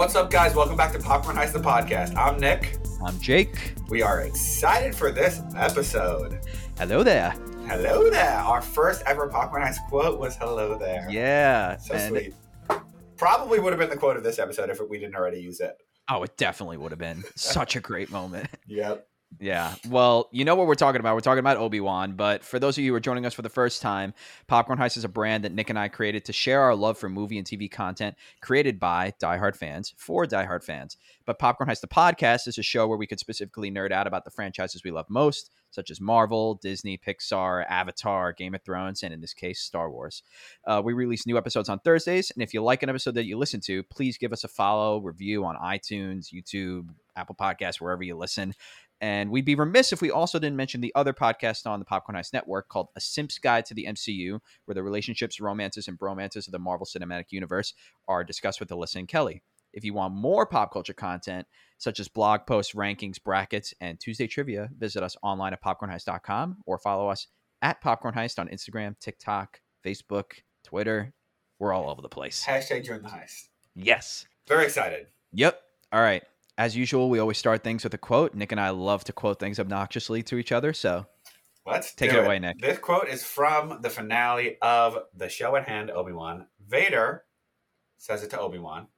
What's up, guys? Welcome back to Popcorn Heist, the podcast. I'm Nick. I'm Jake. We are excited for this episode. Hello there. Hello there. Our first ever Popcorn Heist quote was "Hello there." Yeah. so sweet. Probably would have been the quote of this episode if we didn't already use it. Oh, it definitely would have been such a great moment. Yep. Yeah. Well, you know what we're talking about. We're talking about Obi Wan. But for those of you who are joining us for the first time, Popcorn Heist is a brand that Nick and I created to share our love for movie and TV content created by diehard fans for diehard fans. But Popcorn Heist, the podcast, is a show where we could specifically nerd out about the franchises we love most, such as Marvel, Disney, Pixar, Avatar, Game of Thrones, and in this case, Star Wars. Uh, we release new episodes on Thursdays. And if you like an episode that you listen to, please give us a follow, review on iTunes, YouTube, Apple Podcasts, wherever you listen. And we'd be remiss if we also didn't mention the other podcast on the Popcorn Heist Network called A Simp's Guide to the MCU, where the relationships, romances, and bromances of the Marvel Cinematic Universe are discussed with Alyssa and Kelly. If you want more pop culture content, such as blog posts, rankings, brackets, and Tuesday trivia, visit us online at popcornheist.com or follow us at Popcorn Heist on Instagram, TikTok, Facebook, Twitter. We're all over the place. Hashtag join the heist. Yes. Very excited. Yep. All right. As usual, we always start things with a quote. Nick and I love to quote things obnoxiously to each other. So Let's Take do it away, Nick. This quote is from the finale of the show at hand, Obi Wan. Vader says it to Obi Wan.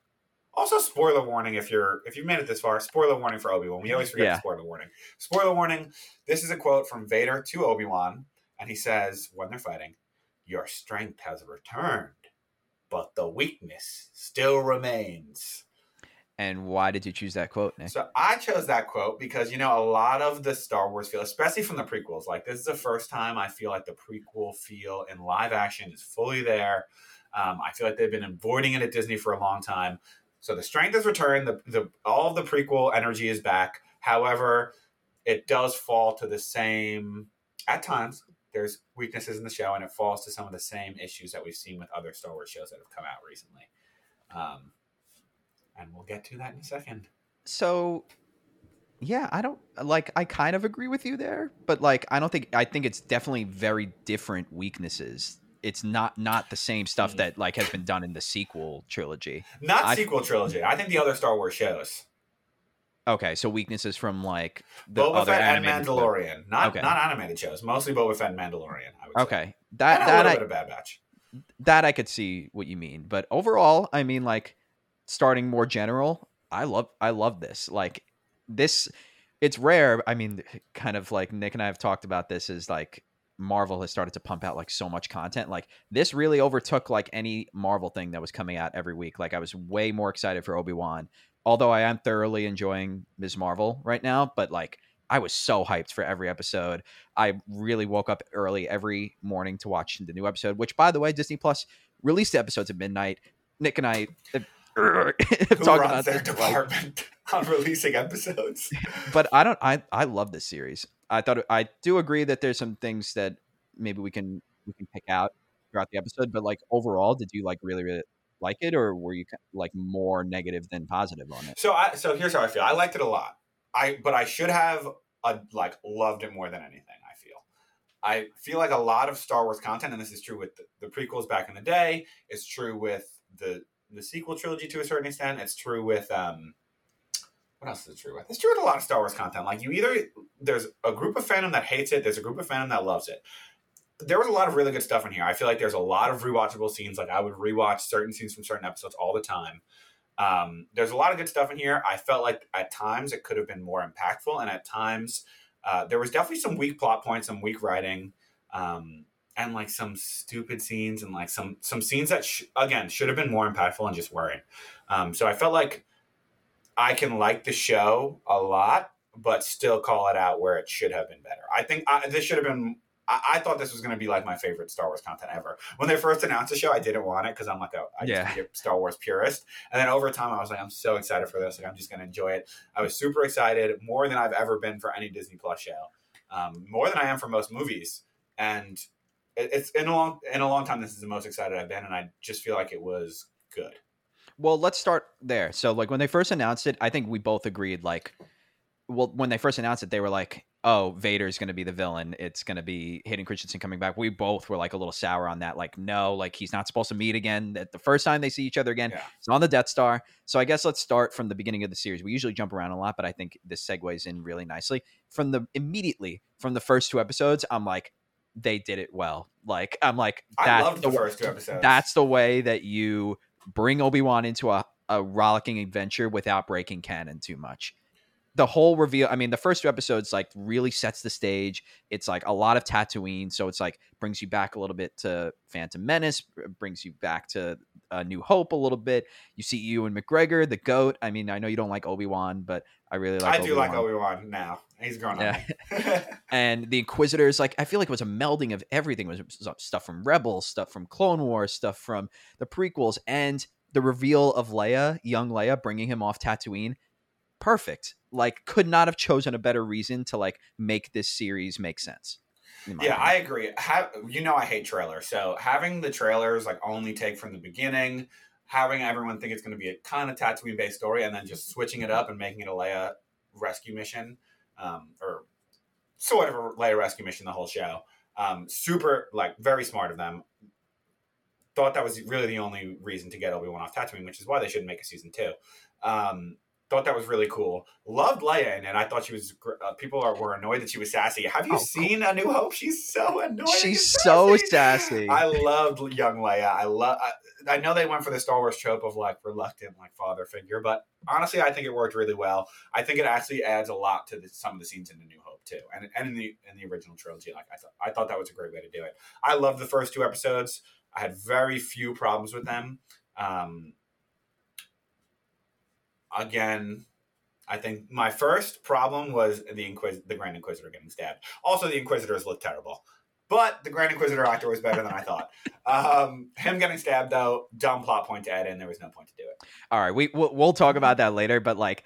Also, spoiler warning if you're if you've made it this far. Spoiler warning for Obi Wan. We always forget Yeah. the spoiler warning. Spoiler warning. This is a quote from Vader to Obi Wan, and he says when they're fighting, "Your strength has returned, but the weakness still remains." And why did you choose that quote, Nick? So I chose that quote because you know a lot of the Star Wars feel, especially from the prequels, like this is the first time I feel like the prequel feel in live action is fully there. Um, I feel like they've been avoiding it at Disney for a long time. So the strength has returned. The, the all of the prequel energy is back. However, it does fall to the same at times. There's weaknesses in the show, and it falls to some of the same issues that we've seen with other Star Wars shows that have come out recently. Um, and we'll get to that in a second. So, yeah, I don't like. I kind of agree with you there, but like, I don't think. I think it's definitely very different weaknesses. It's not not the same stuff that like has been done in the sequel trilogy. Not I- sequel trilogy. I think the other Star Wars shows. Okay, so weaknesses from like the Boba other Fett and Mandalorian. Not Okay. not animated shows. Mostly Boba Fett and Mandalorian. I would say. Okay, that And a that little I Bad Batch. that I could see what you mean, but overall, I mean, like starting more general, I love I love this. Like this, it's rare. I mean, kind of like Nick and I have talked about this. Is like Marvel has started to pump out like so much content. Like this really overtook like any Marvel thing that was coming out every week. Like I was way more excited for Obi Wan, although I am thoroughly enjoying Ms. Marvel right now. But like I was so hyped for every episode. I really woke up early every morning to watch the new episode, which by the way, Disney Plus released the episodes at midnight. Nick and I have, have Who runs about their this, like- department on releasing episodes? but I don't. I I love this series. I thought I do agree that there's some things that maybe we can we can pick out throughout the episode. But like overall, did you like really really like it, or were you like more negative than positive on it? So I so here's how I feel. I liked it a lot. I but I should have uh, like loved it more than anything. I feel. I feel like a lot of Star Wars content, and this is true with the, the prequels back in the day. It's true with the the sequel trilogy to a certain extent. It's true with um. What else is it true with? It's true with a lot of Star Wars content. Like you either there's a group of fandom that hates it, there's a group of fandom that loves it. There was a lot of really good stuff in here. I feel like there's a lot of rewatchable scenes. Like I would rewatch certain scenes from certain episodes all the time. Um, there's a lot of good stuff in here. I felt like at times it could have been more impactful, and at times uh, there was definitely some weak plot points, some weak writing, um, and like some stupid scenes, and like some some scenes that sh- again should have been more impactful and just weren't. Um, so I felt like I can like the show a lot, but still call it out where it should have been better. I think I, this should have been I, I thought this was going to be like my favorite Star Wars content ever. When they first announced the show, I didn't want it because I'm like a I Yeah. just a Star Wars purist. And then over time, I was like, I'm so excited for this. Like, I'm just going to enjoy it. I was super excited, more than I've ever been for any Disney Plus show, um, more than I am for most movies. And it's in a long in a long time. This is the most excited I've been, and I just feel like it was good. Well, let's start there. So, like when they first announced it, I think we both agreed. Like, well, when they first announced it, they were like, "Oh, Vader's going to be the villain. It's going to be Hayden Christensen coming back." We both were like a little sour on that. Like, no, like he's not supposed to meet again. That the first time they see each other again, Yeah. it's on the Death Star. So, I guess let's start from the beginning of the series. We usually jump around a lot, but I think this segues in really nicely. From the immediately from the first two episodes, I'm like, they did it well. Like, I'm like, I that's the, wa- first two episodes. that's the way that you bring Obi-Wan into a, a rollicking adventure without breaking canon too much. The whole reveal, I mean, the first two episodes like really sets the stage. It's like a lot of Tatooine, so it's like brings you back a little bit to Phantom Menace, brings you back to uh, New Hope a little bit. You see Ewan McGregor, the goat. I mean, I know you don't like Obi-Wan, but I really like I do like Obi-Wan. Obi Wan now. He's grown Yeah. up. and the Inquisitors, like I feel like it was a melding of everything. It was stuff from Rebels, stuff from Clone Wars, stuff from the prequels, and the reveal of Leia, young Leia, bringing him off Tatooine. Perfect. Like, could not have chosen a better reason to like make this series make sense. Yeah, I agree. Have you know I hate trailers, so having the trailers like only take from the beginning, having everyone think it's going to be a kind of Tatooine based story, and then just switching it up and making it a Leia rescue mission, um, or sort of a Leia rescue mission, the whole show. Um, super, like, very smart of them. Thought that was really the only reason to get Obi Wan off Tatooine, which is why they shouldn't make a season two. Um, thought that was really cool. Loved Leia in it. I thought she was. Uh, people are, were annoyed that she was sassy. Have you Oh, seen A New Hope? She's so annoying. She's so sassy. sassy. I loved young Leia. I love. I, I know they went for the Star Wars trope of like reluctant like father figure, but honestly, I think it worked really well. I think it actually adds a lot to the, some of the scenes in the New Hope too, and and in the in the original trilogy. Like I thought, I thought that was a great way to do it. I loved the first two episodes. I had very few problems with them. Um, again, I think my first problem was the Inquis- the Grand Inquisitor getting stabbed. Also, the Inquisitors looked terrible. But the Grand Inquisitor actor was better than I thought. Um, him getting stabbed, though, dumb plot point to add in. There was no point to do it. All right, we we'll, we'll talk about that later, but like.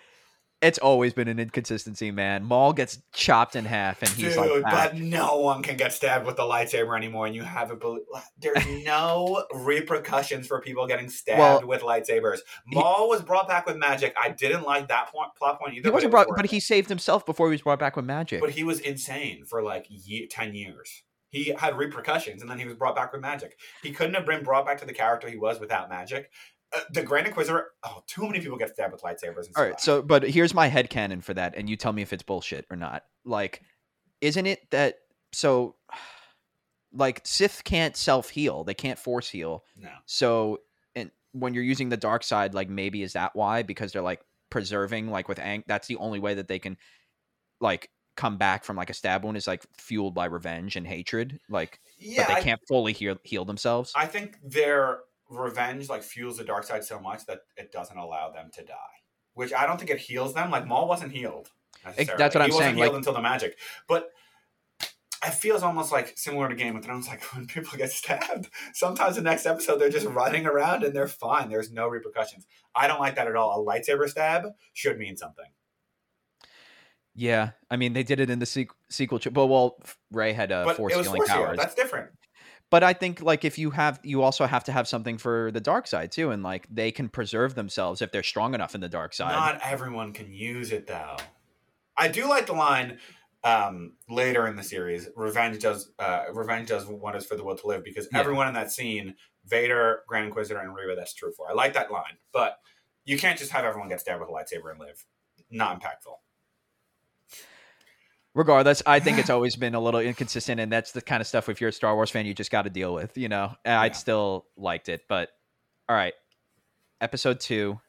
It's always been an inconsistency, man. Maul gets chopped in half, and he's Dude, like, back. but no one can get stabbed with the lightsaber anymore, and you haven't. Bel- There's no repercussions for people getting stabbed Well, with lightsabers. he- Maul was brought back with magic. I didn't like that point, plot point either. he wasn't but it was brought, but he saved himself before he was brought back with magic. But he was insane for like ye- ten years. He had repercussions, and then he was brought back with magic. He couldn't have been brought back to the character he was without magic. Uh, the Grand Inquisitor. Oh, too many people get stabbed with lightsabers. And All right, so but here's my head headcanon for that, and you tell me if it's bullshit or not. Like, isn't it that so like Sith can't self heal, they can't force heal. no. So and when you're using the dark side, like maybe is that why? Because they're like preserving, like with Ang that's the only way that they can like come back from like a stab wound is like fueled by revenge and hatred. Like Yeah, but they I- can't fully heal heal themselves. I think their revenge like fuels the dark side so much that it doesn't allow them to die. Which I don't think it heals them. Like Maul wasn't healed. necessarily. that's what I'm he wasn't saying, Healed like- until the magic, but it feels almost like similar to Game of Thrones. Like when people get stabbed, sometimes the next episode they're just running around and they're fine. There's no repercussions. I don't like that at all. A lightsaber stab should mean something. Yeah, I mean they did it in the sequ- sequel. But well, Rey had a but force it healing powers. That's different. But I think like if you have, you also have to have something for the dark side too, and like they can preserve themselves if they're strong enough in the dark side. Not everyone can use it though. I do like the line um, later in the series. Revenge does uh, revenge does what is for the will to live because Yeah. everyone in that scene, Vader, Grand Inquisitor, and Reva, that's true for. I like that line, but you can't just have everyone get stabbed with a lightsaber and live. Not impactful. Regardless, I think it's always been a little inconsistent, and that's the kind of stuff if you're a Star Wars fan, you just got to deal with. You know, And I'd still liked it, but all right, episode two,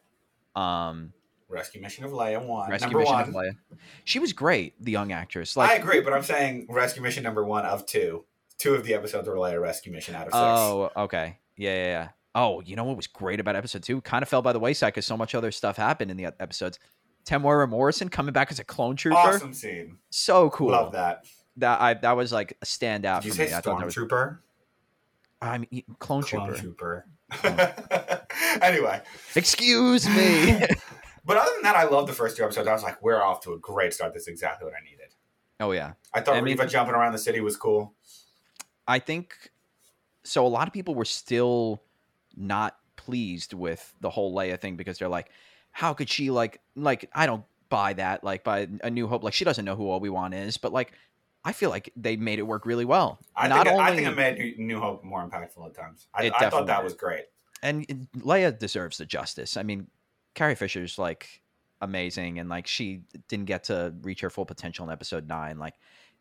um, Rescue Mission of Leia one. Rescue number Mission one. of Leia. She was great, the young actress. Like I agree, but I'm saying Rescue Mission number one of two. Two of the episodes were Leia Rescue Mission out of six. oh, okay, yeah, yeah, yeah. Oh, you know what was great about episode two? Kind of fell by the wayside because so much other stuff happened in the episodes. Temuera Morrison coming back as a clone trooper. awesome scene. So cool. Love that. that I that was like a standout Did you for say me. I thought Stormtrooper? I mean clone, Clone trooper. Trooper. anyway, Excuse me. but other than that, I love the first two episodes. I was like, we're off to a great start. This is exactly what I needed. oh yeah. I thought I mean- Reva jumping around the city was cool. I think so. A lot of people were still not pleased with the whole Leia thing because they're like, how could she like like I don't buy that like by A New Hope like she doesn't know who Obi Wan is, but like I feel like they made it work really well. I Not think, it, I think it made New- New Hope more impactful at times. I, I thought that was great. and Leia deserves the justice. I mean, Carrie Fisher's like amazing, and like she didn't get to reach her full potential in Episode Nine. Like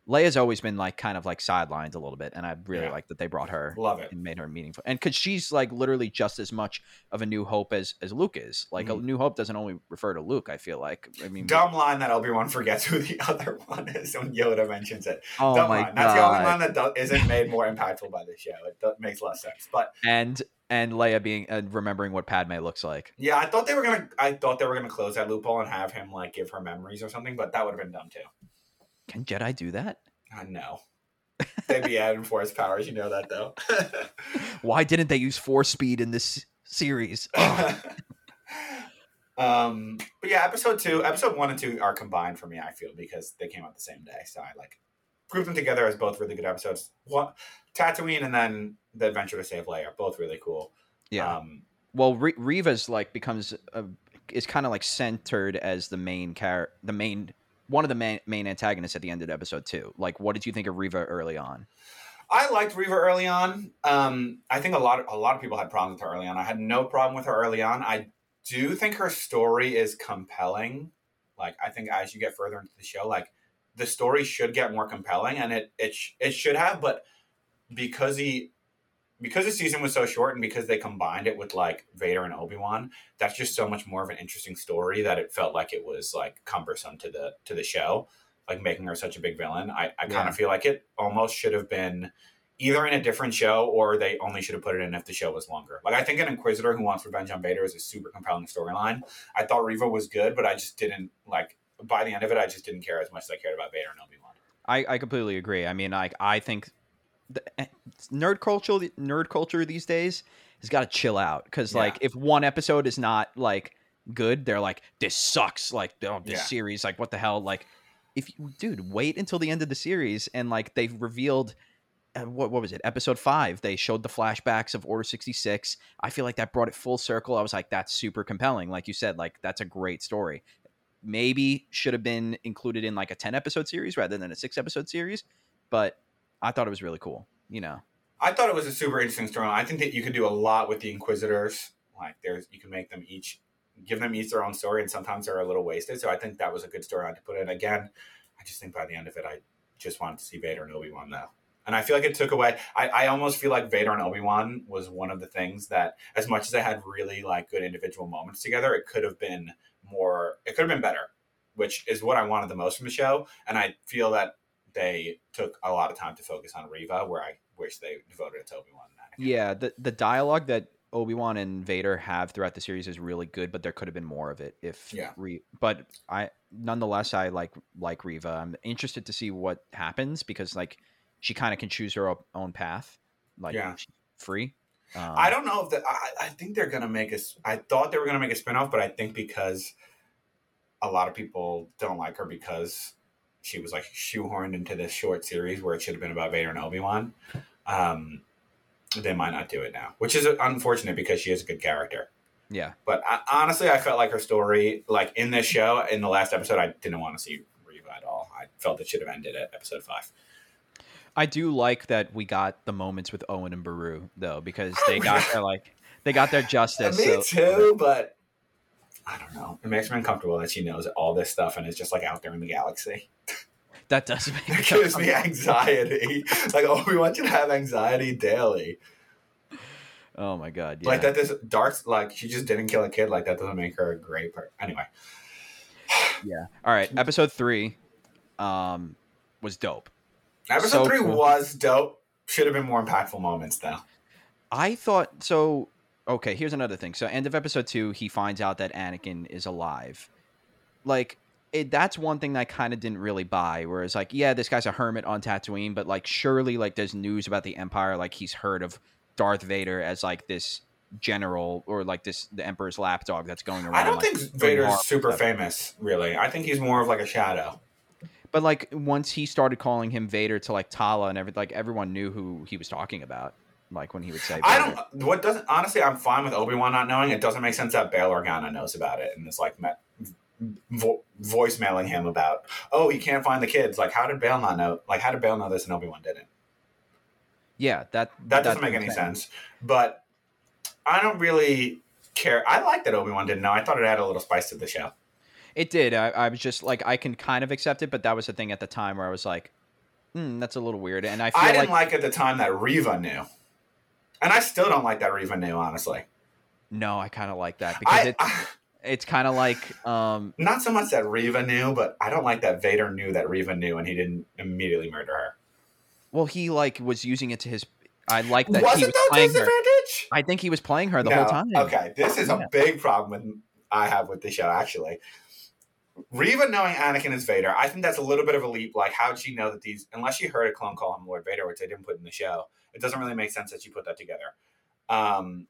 Leia's always been like kind of like sidelined a little bit, and I really Yeah. like that they brought her Love it. and made her meaningful. And because she's like literally just as much of a New Hope as as Luke is. Like a Mhm. New Hope doesn't only refer to Luke. I feel like. I mean, Dumb line that Obi Wan forgets who the other one is when Yoda mentions it. oh Dumb my line. That's the only god! line that do- isn't made more impactful by the show. It makes less sense. But and and Leia being and remembering what Padme looks like. yeah, I thought they were gonna. I thought they were gonna close that loophole and have him like give her memories or something. But that would have been dumb too. Can Jedi do that? I know. They'd be adding force powers. You know that though. Why didn't they use force speed in this series? um, but yeah, episode two, episode one and two are combined for me. I feel because they came out the same day, so I like group them together as both really good episodes. One, Tatooine, and then the Adventure to Save Leia, are both really cool. yeah. Um, well, Re- Reva's like becomes a, is kind of like centered as the main char- the main one of the main main antagonists at the end of episode two. Like, what did you think of Reva early on? I liked Reva early on. Um, I think a lot of, a lot of people had problems with her early on. I had no problem with her early on. I do think her story is compelling. Like I think as you get further into the show, like the story should get more compelling, and it it it should have. But because he because the season was so short, and because they combined it with like Vader and Obi Wan, that's just so much more of an interesting story that it felt like it was like cumbersome to the to the show like making her such a big villain. I, I kind of feel like it almost should have been either in a different show or they only should have put it in if the show was longer. Like I think an Inquisitor who wants revenge on Vader is a super compelling storyline. I thought Reva was good, but I just didn't like by the end of it I just didn't care as much as I cared about Vader and Obi Wan. I, I completely agree. I mean, like I think the, eh, nerd culture nerd culture these days has got to chill out because Yeah. like if one episode is not like good, they're like this sucks. Like oh, this Yeah. series, like what the hell? Like if you, dude, wait until the end of the series and like they've revealed. Uh, what, what was it? Episode five. They showed the flashbacks of Order sixty six. I feel like that brought it full circle. I was like, that's super compelling. Like you said, like that's a great story. Maybe should have been included in like a ten episode series rather than a six episode series. But I thought it was really cool. You know, I thought it was a super interesting storyline. I think that you could do a lot with the Inquisitors. Like there's you can make them each give them each their own story and sometimes they're a little wasted. So I think that was a good storyline to put in. Again, I just think by the end of it I just wanted to see Vader and Obi Wan though. And I feel like it took away I, I almost feel like Vader and Obi Wan was one of the things that as much as they had really like good individual moments together, it could have been more it could have been better, which is what I wanted the most from the show. And I feel that they took a lot of time to focus on Reva, where I wish they devoted it to Obi Wan. yeah. The the dialogue that Obi Wan and Vader have throughout the series is really good, but there could have been more of it if Yeah. Re- but I nonetheless I like like Reva. I'm interested to see what happens because like she kind of can choose her own path, like Yeah. she's free. Um, I don't know if that. I, I think they're gonna make us. I thought they were gonna make a spinoff, but I think because a lot of people don't like her because she was like shoehorned into this short series where it should have been about Vader and Obi Wan. Um, they might not do it now, which is unfortunate because she is a good character. Yeah, But I, honestly, I felt like her story, like in this show, in the last episode, I didn't want to see Reva at all. I felt it should have ended at episode five. I do like that we got the moments with Owen and Beru though because they got their like they got their justice. Me so- too, but I don't know. It makes me uncomfortable that she knows all this stuff and is just like out there in the galaxy. That does make It gives me anxiety. like oh, we want you to have anxiety daily. Oh my god! Yeah. Like that. This dark. Like she just didn't kill a kid. Like that doesn't make her a great person. Anyway, Yeah. All right. Episode three, um, was dope. episode So three cool. was dope. Should have been more impactful moments though. I thought so. Okay, here's another thing. So, end of episode two, he finds out that Anakin is alive. Like, it, that's one thing that I kind of didn't really buy. Whereas, like, yeah, this guy's a hermit on Tatooine, but like, surely, like, there's news about the Empire. Like, he's heard of Darth Vader as like this general or like this the Emperor's lapdog that's going around. I don't like, think Vader's super famous, really. I think he's more of like a shadow. But like, once he started calling him Vader to like Tala and every like everyone knew who he was talking about. Like when he would say. I don't. What doesn't honestly, I'm fine with Obi Wan not knowing. It doesn't make sense that Bail Organa knows about it and is like met, vo- voicemailing him about. Oh, he can't find the kids. Like, how did Bail not know? Like, how did Bail know this and Obi Wan didn't? Yeah, that That doesn't make any sense. But I don't really care. I like that Obi Wan didn't know. I thought it added a little spice to the show. It did. I, I was just like, I can kind of accept it, but that was the thing at the time where I was like, hmm, that's a little weird. And I feel I didn't like at the time that Reva knew, and I still don't like that Reva knew. Honestly, no, I kind of like that because I, it, I it's kind of like, um, not so much that Reva knew, but I don't like that Vader knew that Reva knew, and he didn't immediately murder her. well, he like was using it to his. I like that was he was playing her. I think he was playing her the No, whole time. Okay, this is Yeah. a big problem with I have with the show actually. Reva knowing Anakin is Vader, I think that's a little bit of a leap. Like, how'd she know that these? Unless she heard a clone call him Lord Vader, which they didn't put in the show, it doesn't really make sense that she put that together. Um,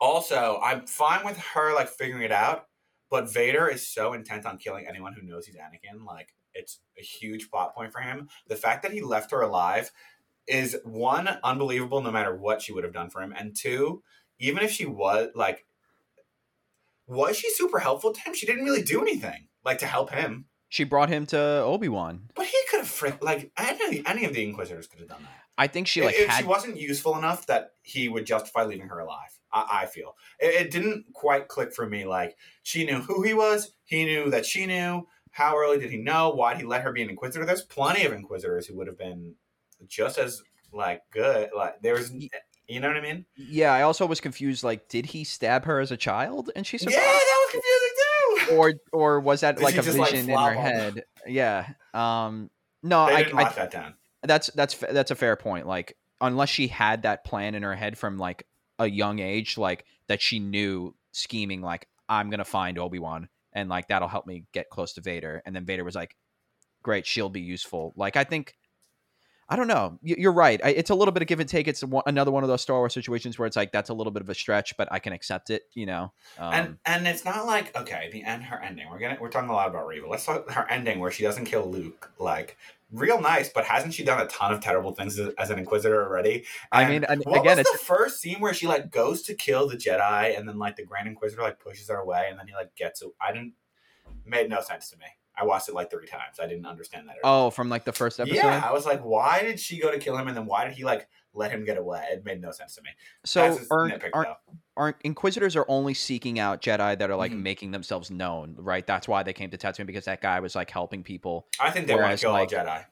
also, I'm fine with her like figuring it out, but Vader is so intent on killing anyone who knows he's Anakin. Like, it's a huge plot point for him. The fact that he left her alive is one unbelievable, no matter what she would have done for him, and two, even if she was like was she super helpful to him? She didn't really do anything like to help him. She brought him to Obi Wan. But he frick like any any of the Inquisitors could have done that. I think she like if had she wasn't useful enough that he would justify leaving her alive. I, I feel it, it didn't quite click for me. Like she knew who he was. He knew that she knew. How early did he know? Why did he let her be an Inquisitor? There's plenty of Inquisitors who would have been just as like good. Like there was, you know what I mean? Yeah, I also was confused. Like, did he stab her as a child and she survived. Yeah, that was confusing too. or or was that like a just, like, vision in her head? Yeah. Um. No, they I, didn't I that down. that's that's that's a fair point. Like, unless she had that plan in her head from like a young age, like that she knew scheming, like I'm gonna find Obi Wan and like that'll help me get close to Vader, and then Vader was like, "Great, she'll be useful." Like, I think. I don't know. You're right. It's a little bit of give and take. It's another one of those Star Wars situations where it's like that's a little bit of a stretch, but I can accept it. You know. Um, and and it's not like okay, the end, her ending. We're gonna we're talking a lot about Reva. Let's talk her ending where she doesn't kill Luke. Like real nice, but hasn't she done a ton of terrible things as, as an Inquisitor already? I mean, and what again, was it's the first scene where she like goes to kill the Jedi, and then like the Grand Inquisitor like pushes her away, and then he like gets. I didn't made no sense to me. I watched it like three times. I didn't understand that. At all. oh, from like the first episode. yeah, I was like, why did she go to kill him, and then why did he like let him get away? It made no sense to me. So aren't, nitpick, aren't aren't inquisitors are only seeking out Jedi that are like Mhm. making themselves known, right? That's why they came to Tatooine because that guy was like helping people, I think they want to kill like- all Jedi.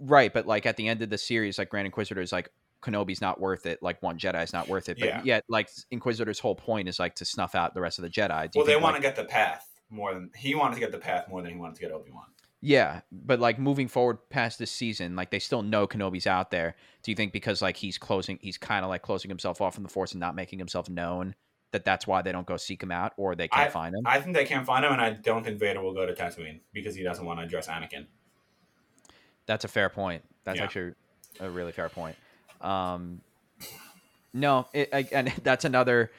right? But like at the end of the series, like Grand Inquisitor is like Kenobi's not worth it, like one Jedi is not worth it, but Yeah. yet like Inquisitor's whole point is like to snuff out the rest of the Jedi. Do you Well, they want like- to get the path more than he wanted to get the path more than he wanted to get Obi Wan. Yeah, but like moving forward past this season, like they still know Kenobi's out there. Do you think because like he's closing, he's kind of like closing himself off from the Force and not making himself known, that that's why they don't go seek him out or they can't find him? I think they can't find him, and I don't think Vader will go to Tatooine because he doesn't want to address Anakin. That's a fair point. That's Yeah. actually a really fair point. Um, no, it, I- and that's another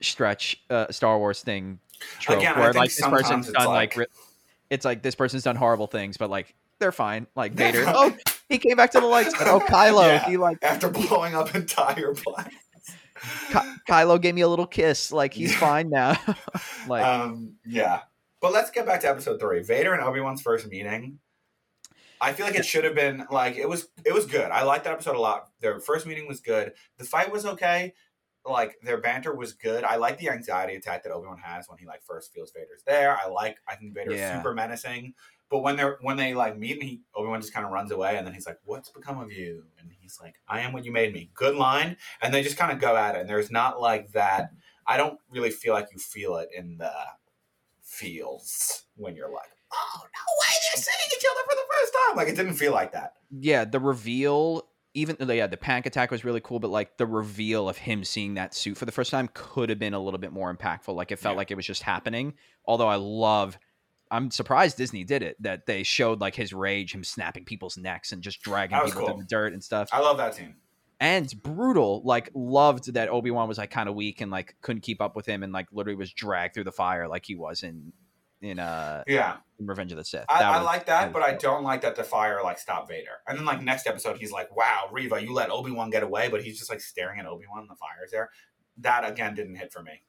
stretch uh, Star Wars thing trope Again, where like this person's done like, like- it's like this person's done horrible things, but like they're fine. Like Vader, oh, he came back to the light side. Oh, Kylo, Yeah. he like After blowing up entire planets. Ky- Kylo gave me a little kiss. Like he's Yeah. fine now. like um, yeah. But let's get back to episode three. Vader and Obi Wan's first meeting. I feel like it should have been like it was. It was good. I liked that episode a lot. Their first meeting was good. The fight was okay. Like their banter was good. I like the anxiety attack that Obi Wan has when he like first feels Vader's there. I like. I think Vader's Yeah. super menacing. But when they're when they like meet and he Obi Wan just kind of runs away and then he's like, "What's become of you?" And he's like, "I am what you made me." Good line. And they just kind of go at it. And there's not like that. I don't really feel like you feel it in the feels when you're like, oh no way, they're seeing each other for the first time. Like it didn't feel like that. yeah, the reveal. Even though yeah, the panic attack was really cool, but like the reveal of him seeing that suit for the first time could have been a little bit more impactful. Like it felt Yeah. like it was just happening. Although I love I'm surprised Disney did it. That they showed like his rage, him snapping people's necks and just dragging people cool. through the dirt and stuff. I love that scene. and brutal. Like loved that Obi Wan was like kind of weak and like couldn't keep up with him and like literally was dragged through the fire like he was in in uh Yeah, in Revenge of the Sith. I, I was- like that but I don't like that the fire like stopped Vader. And then like next episode, he's like, "Wow, Reva, you let Obi Wan get away," but he's just like staring at Obi Wan, and the fire's there. That again didn't hit for me.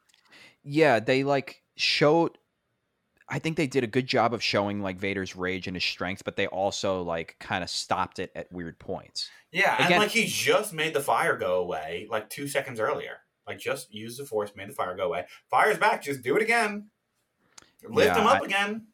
yeah, they like showed. I think they did a good job of showing like Vader's rage and his strength, but they also like kind of stopped it at weird points. Yeah, and like he just made the fire go away like two seconds earlier. Like just use the force, made the fire go away. Fire's back. Just do it again. Lift Yeah, him up I- again.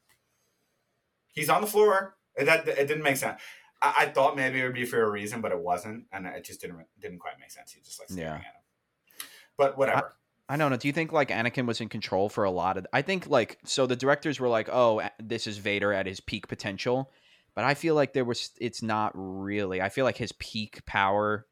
He's on the floor. It, that it didn't make sense. I, I thought maybe it would be for a reason, but it wasn't, and it just didn't didn't quite make sense. He just like staring Yeah. at him. But whatever. I don't know. Do you think like Anakin was in control for a lot of? I think like so the directors were like, "Oh, this is Vader at his peak potential," but I feel like there was. It's not really. I feel like his peak power,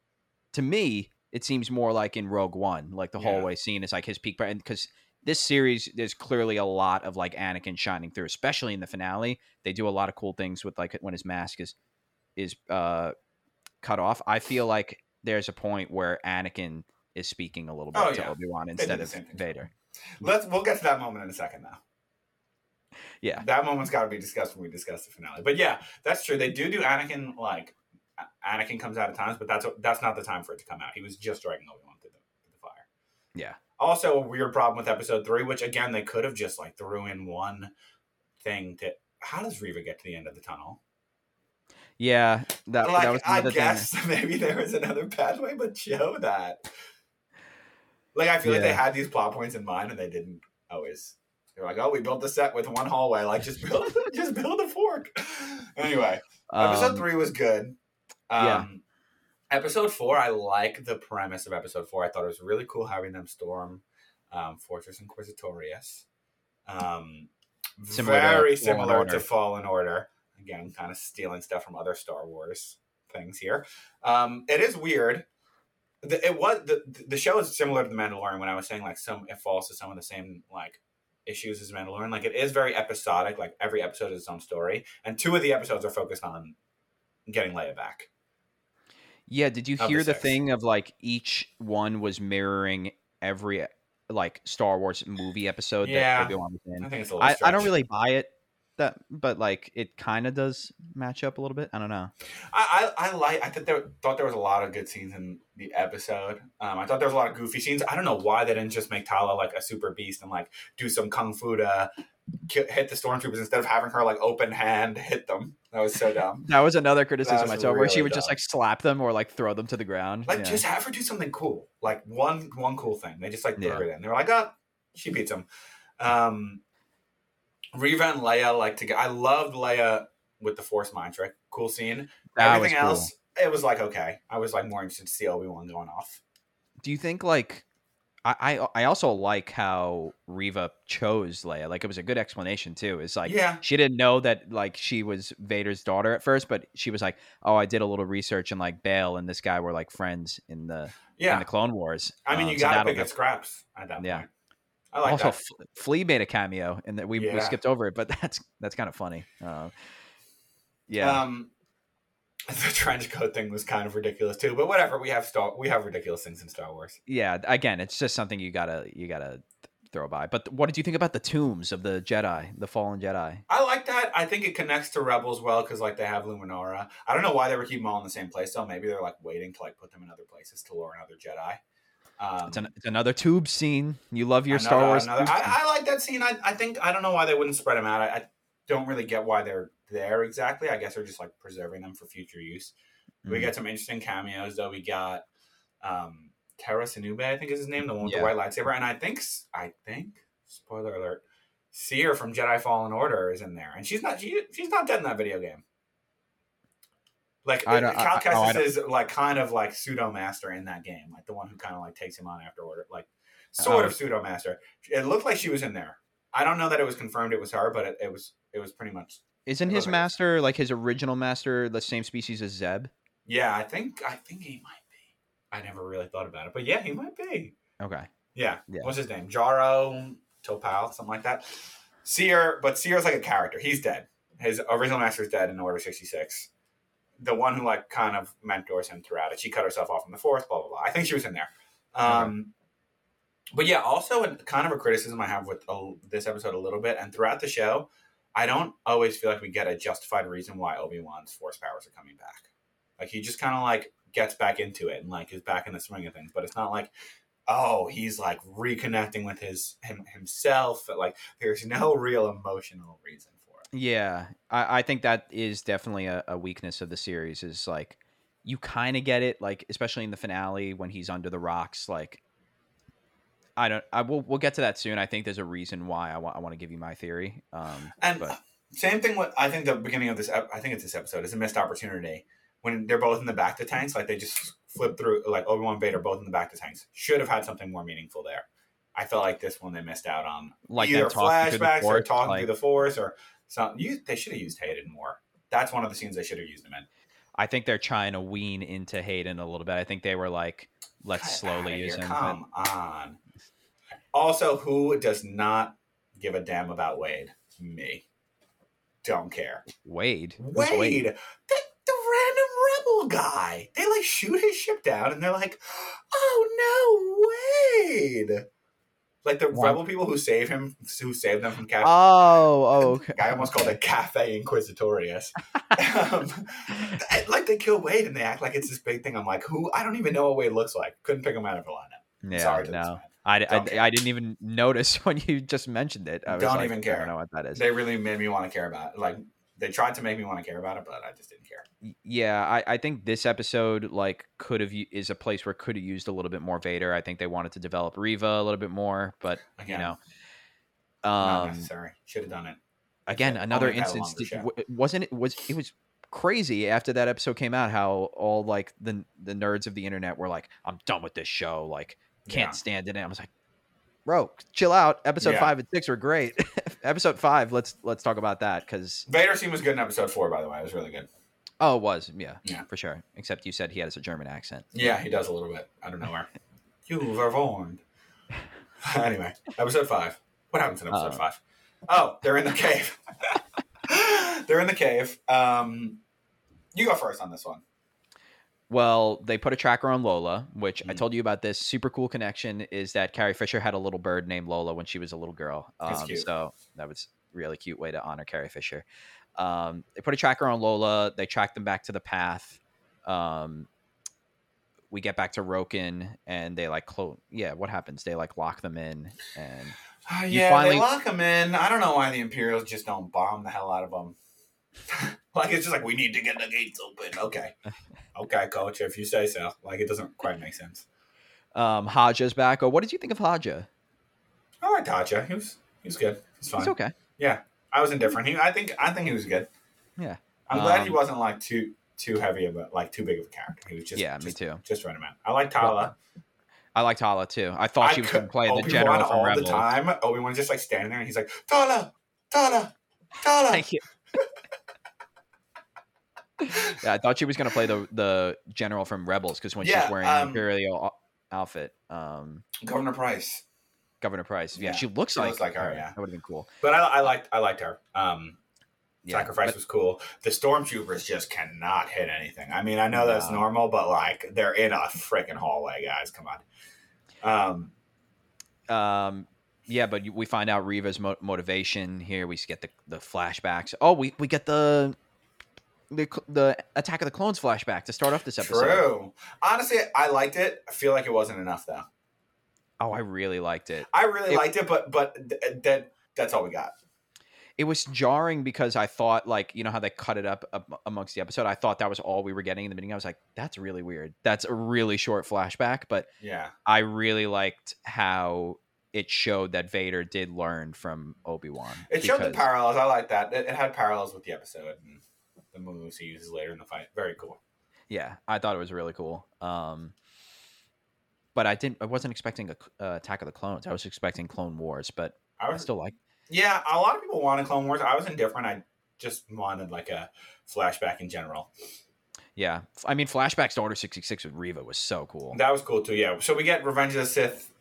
to me, it seems more like in Rogue One, like the Yeah. hallway scene is like his peak power, because this series there's clearly a lot of like Anakin shining through, especially in the finale. They do a lot of cool things with like when his mask is is uh cut off. I feel like there's a point where Anakin is speaking a little bit Oh, to yeah. Obi Wan instead of. Vader. Let's we'll get to that moment in a second now. Yeah. That moment's got to be discussed when we discuss the finale. But yeah, that's true. They do do Anakin like Anakin comes out at times, but that's that's not the time for it to come out. He was just dragging Obi Wan through the, through the fire. Yeah. Also, a weird problem with Episode Three, which again they could have just like threw in one thing to. How does Reva get to the end of the tunnel? Yeah, that like that was I thing. guess maybe there was another pathway, but show that. Like I feel like they had these plot points in mind, and they didn't always. They're like, "Oh, we built the set with one hallway. Like, just build, just build a fork." Anyway, episode Um, three was good. Um, yeah. Episode four, I like the premise of episode four. I thought it was really cool having them storm um, Fortress Inquisitorius. Um, Similar very Fallen similar Order. to Fallen Order. Again, kind of stealing stuff from other Star Wars things here. Um, it is weird. The, it was the the show is similar to the Mandalorian. When I was saying like some it falls to some of the same like issues as Mandalorian. Like it is very episodic. Like every episode is its own story, and two of the episodes are focused on getting Leia back. Yeah, did you of the hear the six. thing of like each one was mirroring every like Star Wars movie episode Yeah. that Obi Wan was in? I think it's a. I, I don't really buy it that, but like it kind of does match up a little bit. I don't know. I, I, I like. I thought there thought there was a lot of good scenes in the episode. Um, I thought there was a lot of goofy scenes. I don't know why they didn't just make Tala like a super beast and like do some kung fu to hit the stormtroopers instead of having her like open hand hit them. That was so dumb. That was another criticism That's I saw where she really would just like slap them or like throw them to the ground. Like yeah. just have her do something cool. Like one one cool thing. They just like threw Yeah. it in. They're like, oh, she beats him. Um, Reva and Leia like to get. I loved Leia with the Force mind trick. Cool scene. That Everything was cool. else, it was like okay. I was like more interested to see Obi Wan going off. Do you think like I, I also like how Reva chose Leia. Like it was a good explanation too. It's like yeah, she didn't know that like she was Vader's daughter at first, but she was like, "Oh, I did a little research and like Bail and this guy were like friends in the in yeah. the Clone Wars." I mean, Um, you so gotta that'll pick def- scraps at that Yeah. point. I like also, that. F- Flea made a cameo, and that we, we skipped over it, but that's that's kind of funny. Uh, yeah, Um, the trench coat thing was kind of ridiculous too, but whatever. We have Star, we have ridiculous things in Star Wars. yeah. Again, it's just something you gotta you gotta throw by. But what did you think about the tombs of the Jedi, the fallen Jedi? I like that. I think it connects to Rebels well because like they have Luminara. I don't know why they were keeping them all in the same place though. Maybe they're like waiting to like put them in other places to lure another Jedi. Um, It's, an, it's another tube scene. You love your Star Wars. another- I, I like that scene. I, I think I don't know why they wouldn't spread them out. I, I don't really get why they're there exactly. I guess they're just like preserving them for future use. We Mhm. get some interesting cameos though. We got um Tera Sinube, I think is his name, the one with Yeah. the white lightsaber, and I think I think spoiler alert, Cere from Jedi Fallen Order is in there, and she's not she, she's not dead in that video game. Like I Cal I- oh, I Kestis is like kind of like pseudo master in that game, like the one who kind of like takes him on after order, like sort Oh. of pseudo master. It looked like she was in there. I don't know that it was confirmed it was her, but it, it was it was pretty much Isn't his master like his original master the same species as Zeb? Yeah, I think I think he might be. I never really thought about it, but yeah, he might be. Okay. Yeah. Yeah. What's his name? Jaro Tapal, something like that. Cere, but Cere's like a character. He's dead. His original master is dead in Order sixty six. The one who like kind of mentors him throughout it. She cut herself off in the fourth. Blah blah blah. I think she was in there. Um, but yeah, also a, kind of a criticism I have with uh, this episode a little bit, and throughout the show, I don't always feel like we get a justified reason why Obi Wan's force powers are coming back. Like he just kind of like gets back into it and like is back in the swing of things, but it's not like oh he's like reconnecting with his him himself. Like there's no real emotional reason for it. Yeah, I, I think that is definitely a, a weakness of the series. Is like you kind of get it, like especially in the finale when he's under the rocks. Like I don't. I will. We'll get to that soon. I think there's a reason why I want. I want to give you my theory. Um, And but same thing with I think the beginning of this. I think it's this episode is a missed opportunity when they're both in the bacta tanks. Like they just flip through. Like Obi Wan Vader both in the bacta tanks. Should have had something more meaningful there. I felt like this one they missed out on like either the flashbacks or talking like, through the force or something. You, they should have used Hayden more. That's one of the scenes they should have used him in. I think they're trying to wean into Hayden a little bit. I think they were like, let's Get slowly use him. but- Come on. Also, who does not give a damn about Wade? Me. Don't care. Wade. Who's Wade, the, the random rebel guy. They like shoot his ship down, and they're like, "Oh no, Wade!" Like the Why? rebel people who save him, who saved them from cafe. Oh, oh, okay. I almost called it Cafe Inquisitorius. um, like they kill Wade and they act like it's this big thing. I'm like, who? I don't even know what Wade looks like. Couldn't pick him out of a lineup. Yeah, Sorry to this no. I, I. I didn't even notice when you just mentioned it. I Don't like, even care. I don't know what that is. They really made me want to care about it. Like they tried to make me want to care about it, but I just didn't care. Yeah, I, I think this episode like could have is a place where could have used a little bit more Vader. I think they wanted to develop Reva a little bit more, but Again, you know, not um, necessary. Should have done it. again another instance did- wasn't it was it was crazy after that episode came out how all like the the nerds of the internet were like i'm done with this show like can't Yeah. stand it and i was like bro chill out episode Yeah. five and six were great episode five let's let's talk about that because Vader scene was good in episode four, by the way. It was really good. oh it was yeah Yeah. for sure except you said he has a german accent Yeah, he does a little bit. I don't know where. you were warned. anyway, episode five. What happens in episode Uh, five? Oh, they're in the cave. they're in the cave. Um, you go first on this one. Well, they put a tracker on Lola, which I Mhm. told you about. This super cool connection is that Carrie Fisher had a little bird named Lola when she was a little girl. Um. So that was a really cute way to honor Carrie Fisher. Um, they put a tracker on Lola. They track them back to the path. Um, we get back to Roken, and they like close. Yeah, what happens? They like lock them in, and Uh, You yeah, finally- they lock them in. I don't know why the Imperials just don't bomb the hell out of them. like it's just like we need to get the gates open. Okay, okay, coach, if you say so. Like it doesn't quite make sense. um, Haja's back. Oh, what did you think of Haja? I like Tatcha. He was he was good. He's fine. He's okay. Yeah, I was indifferent. He, I think, I think he was good. Yeah. I'm glad he Um, wasn't like too too heavy of a like too big of a character. He was just Yeah, me just, too. Just right amount. I like Tala. I liked Tala too. I thought she was going to play the general from all Rebels. the time. Obi Wan just like standing there and he's like Tala, Tala, Tala. Thank you. yeah, I thought she was going to play the the general from Rebels because when Yeah, she's wearing um, the imperial outfit, um, Governor Pryce. Governor Pryce. Yeah, Yeah, she looks she like, looks like her, yeah. that would have been cool. But I, I liked I liked her. Um, Yeah, Sacrifice but- was cool. The stormtroopers just cannot hit anything. I mean, I know that's No. normal, but like they're in a freaking hallway, guys. Come on. Um, um, yeah, but we find out Reva's mo- motivation here. We get the the flashbacks. Oh, we we get the. The, the Attack of the Clones flashback to start off this episode. true. Honestly, I liked it. I feel like it wasn't enough though. Oh, I really liked it. I really It- liked it, but but th- that that's all we got. it was jarring because I thought like you know how they cut it up am- amongst the episode. I thought that was all we were getting in the beginning. I was like, that's really weird. That's a really short flashback, but Yeah. I really liked how it showed that Vader did learn from Obi Wan. It showed the parallels. I like that. It, it had parallels with the episode and the moves he uses later in the fight. Very cool. Yeah, I thought it was really cool. Um, but I didn't. I wasn't expecting a uh, Attack of the Clones. I was expecting Clone Wars, but I I still like. Yeah, a lot of people wanted Clone Wars. I was indifferent. I just wanted like a flashback in general. Yeah, I mean, flashbacks to Order sixty six with Reva was so cool. That was cool too. Yeah. So we get Revenge of the Sith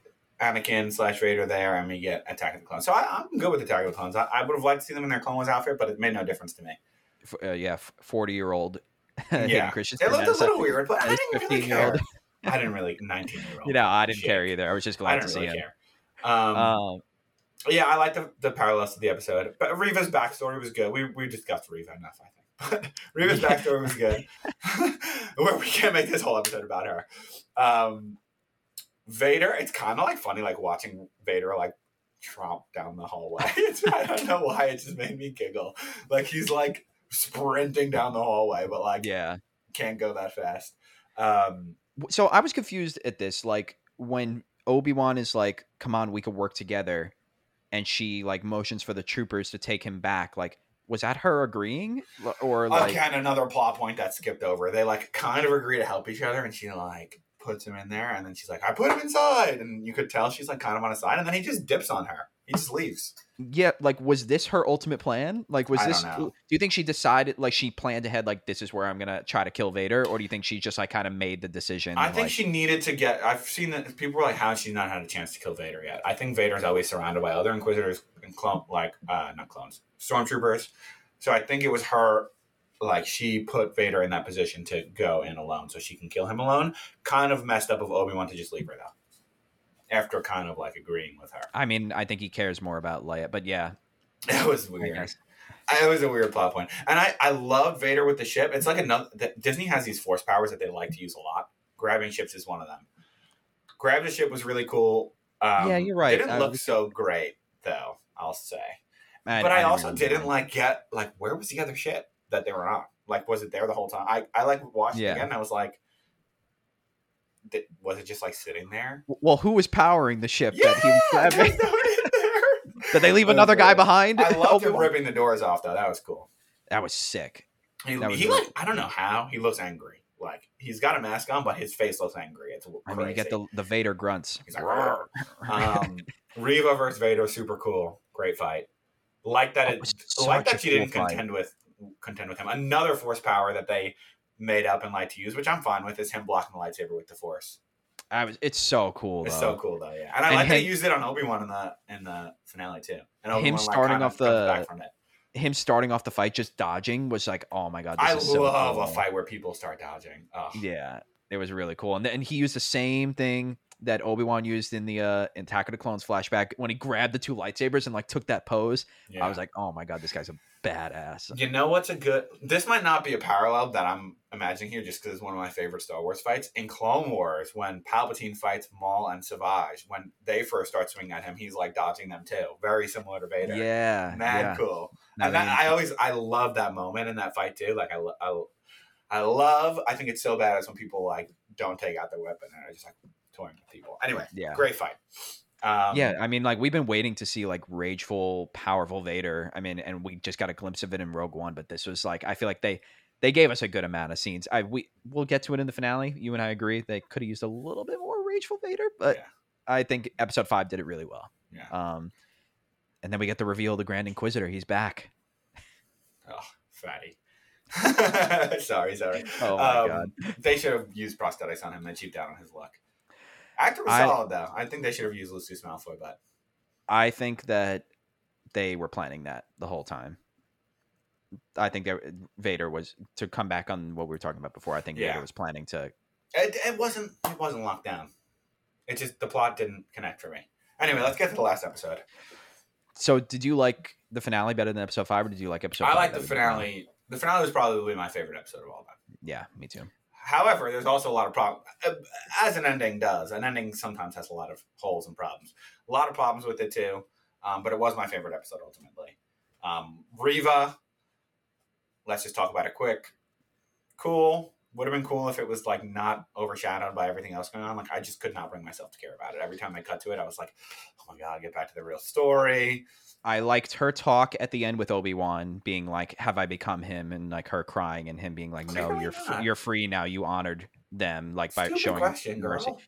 Anakin slash Vader there, and we get Attack of the Clones. So I, I'm good with Attack of the Clones. I, I would have liked to see them in their Clone Wars outfit, but it made no difference to me. Uh, yeah, forty year old Yeah, Christensen. It looked a little weird, but I didn't really 15-year-old. care. I didn't really 19 year old. You know, I didn't care either. I was just glad to didn't see really him. care. Um, Um, yeah, I like the, the parallels to the episode. But Reva's backstory was good. We we discussed Reva enough, I think. But Reva's backstory was good. Where we can't make this whole episode about her. Um, Vader, it's kind of like funny, like watching Vader like tromp down the hallway. It's, I don't know why it just made me giggle. Like he's like sprinting down the hallway, but like yeah. can't go that fast. Um, So I was confused at this. Like when Obi Wan is like, "Come on, we could work together," and she like motions for the troopers to take him back. Like, was that her agreeing, or like? okay, and another plot point that skipped over. They like kind of agree to help each other, and she like puts him in there, and then she's like, "I put him inside," and you could tell she's like kind of on his side, and then he just dips on her. He just leaves. Yeah, like was this her ultimate plan? Like was I this do you think she decided like she planned ahead like this is where I'm going to try to kill Vader or do you think she just like kind of made the decision? I think like- she needed to get. I've seen that people were like, "How she's not had a chance to kill Vader yet?" I think Vader's always surrounded by other Inquisitors and clone, like uh, not clones, stormtroopers. So I think it was her. Like she put Vader in that position to go in alone, so she can kill him alone. Kind of messed up of Obi Wan to just leave her though. After kind of like agreeing with her, I mean, I think he cares more about Leia, but yeah, it was weird. guess. It was a weird plot point, and I I love Vader with the ship. It's like another that Disney has these force powers that they like to use a lot. Grabbing ships is one of them. Grab the ship was really cool. Um, Yeah, you're right. Didn't I look was- so great though. I'll say, I- but I, didn't also didn't like get like where was the other ship that they were on? Like, was it there the whole time? I I like watched Yeah. it again. I was like, did, was it just like sitting there? Well, who was powering the ship Yeah, that he was grabbing? there's nobody in there. Did they leave another guy behind? I loved him ripping the doors off though. That was cool. That was sick. He, That was he really- like I don't know how he looks angry. Like he's got a mask on, but his face looks angry. It's I mean, you get the the Vader grunts. He's like, um, Reva versus Vader, super cool, great fight. Like that, Oh, it, like that she didn't fight. contend with contend with him. Another force power that they made up and like to use, which I'm fine with, is him blocking the lightsaber with the force. I was. It's so cool. It's though. so cool though, yeah. And I And like they him- used it on Obi Wan in the in the finale too. And Him Obi-Wan, like, starting kinda off the- back from it. Him starting off the fight just dodging was like, oh my god, this I is so love cool. a fight where people start dodging. Oh, Yeah, it was really cool, and and he used the same thing that Obi Wan used in the uh, in Attack of the Clones flashback when he grabbed the two lightsabers and like took that pose. yeah. I was like, oh my god, this guy's a badass. You know what's a good? This might not be a parallel that I'm imagining here, just because it's one of my favorite Star Wars fights. In Clone Wars, when Palpatine fights Maul and Savage, when they first start swinging at him, he's like dodging them too. Very similar to Vader. Yeah, mad yeah. cool. And that that, I always, I love that moment in that fight too. Like I, I, I love. I think it's so badass when people like don't take out their weapon and are just like toying with people. Anyway, yeah. great fight. Um, yeah, I mean, like we've been waiting to see like rageful, powerful Vader. I mean, and we just got a glimpse of it in Rogue One, but this was like I feel like they they gave us a good amount of scenes. I we we'll get to it in the finale. You and I agree they could have used a little bit more rageful Vader, but Yeah. I think Episode Five did it really well. Yeah. Um, and then we get the reveal of the Grand Inquisitor. He's back. Oh, fatty. sorry, sorry. Oh my Um, god. They should have used prosthetics on him. They cheaped out on his luck. Actor was I- solid though. I think they should have used Lucius Malfoy, but I think that they were planning that the whole time. I think that Vader was to come back on what we were talking about before. I think Yeah. Vader was planning to. it, it wasn't. It wasn't locked down. It just the plot didn't connect for me. Anyway, let's get to the last episode. So, did you like the finale better than episode five, or did you like episode? I like the finale. The finale was probably my favorite episode of all time. Yeah, me too. However, there's also a lot of problems, as an ending does. An ending sometimes has a lot of holes and problems. A lot of problems with it too, um, but it was my favorite episode ultimately. Um, Reva, let's just talk about it quick. Cool. Would have been cool if it was like not overshadowed by everything else going on. Like I just could not bring myself to care about it. Every time I cut to it, I was like, "Oh my god, get back to the real story." I liked her talk at the end with Obi Wan being like, "Have I become him?" and like her crying and him being like, "No, Clearly you're f- you're free now. You honored them like by Stupid showing question, mercy." girl.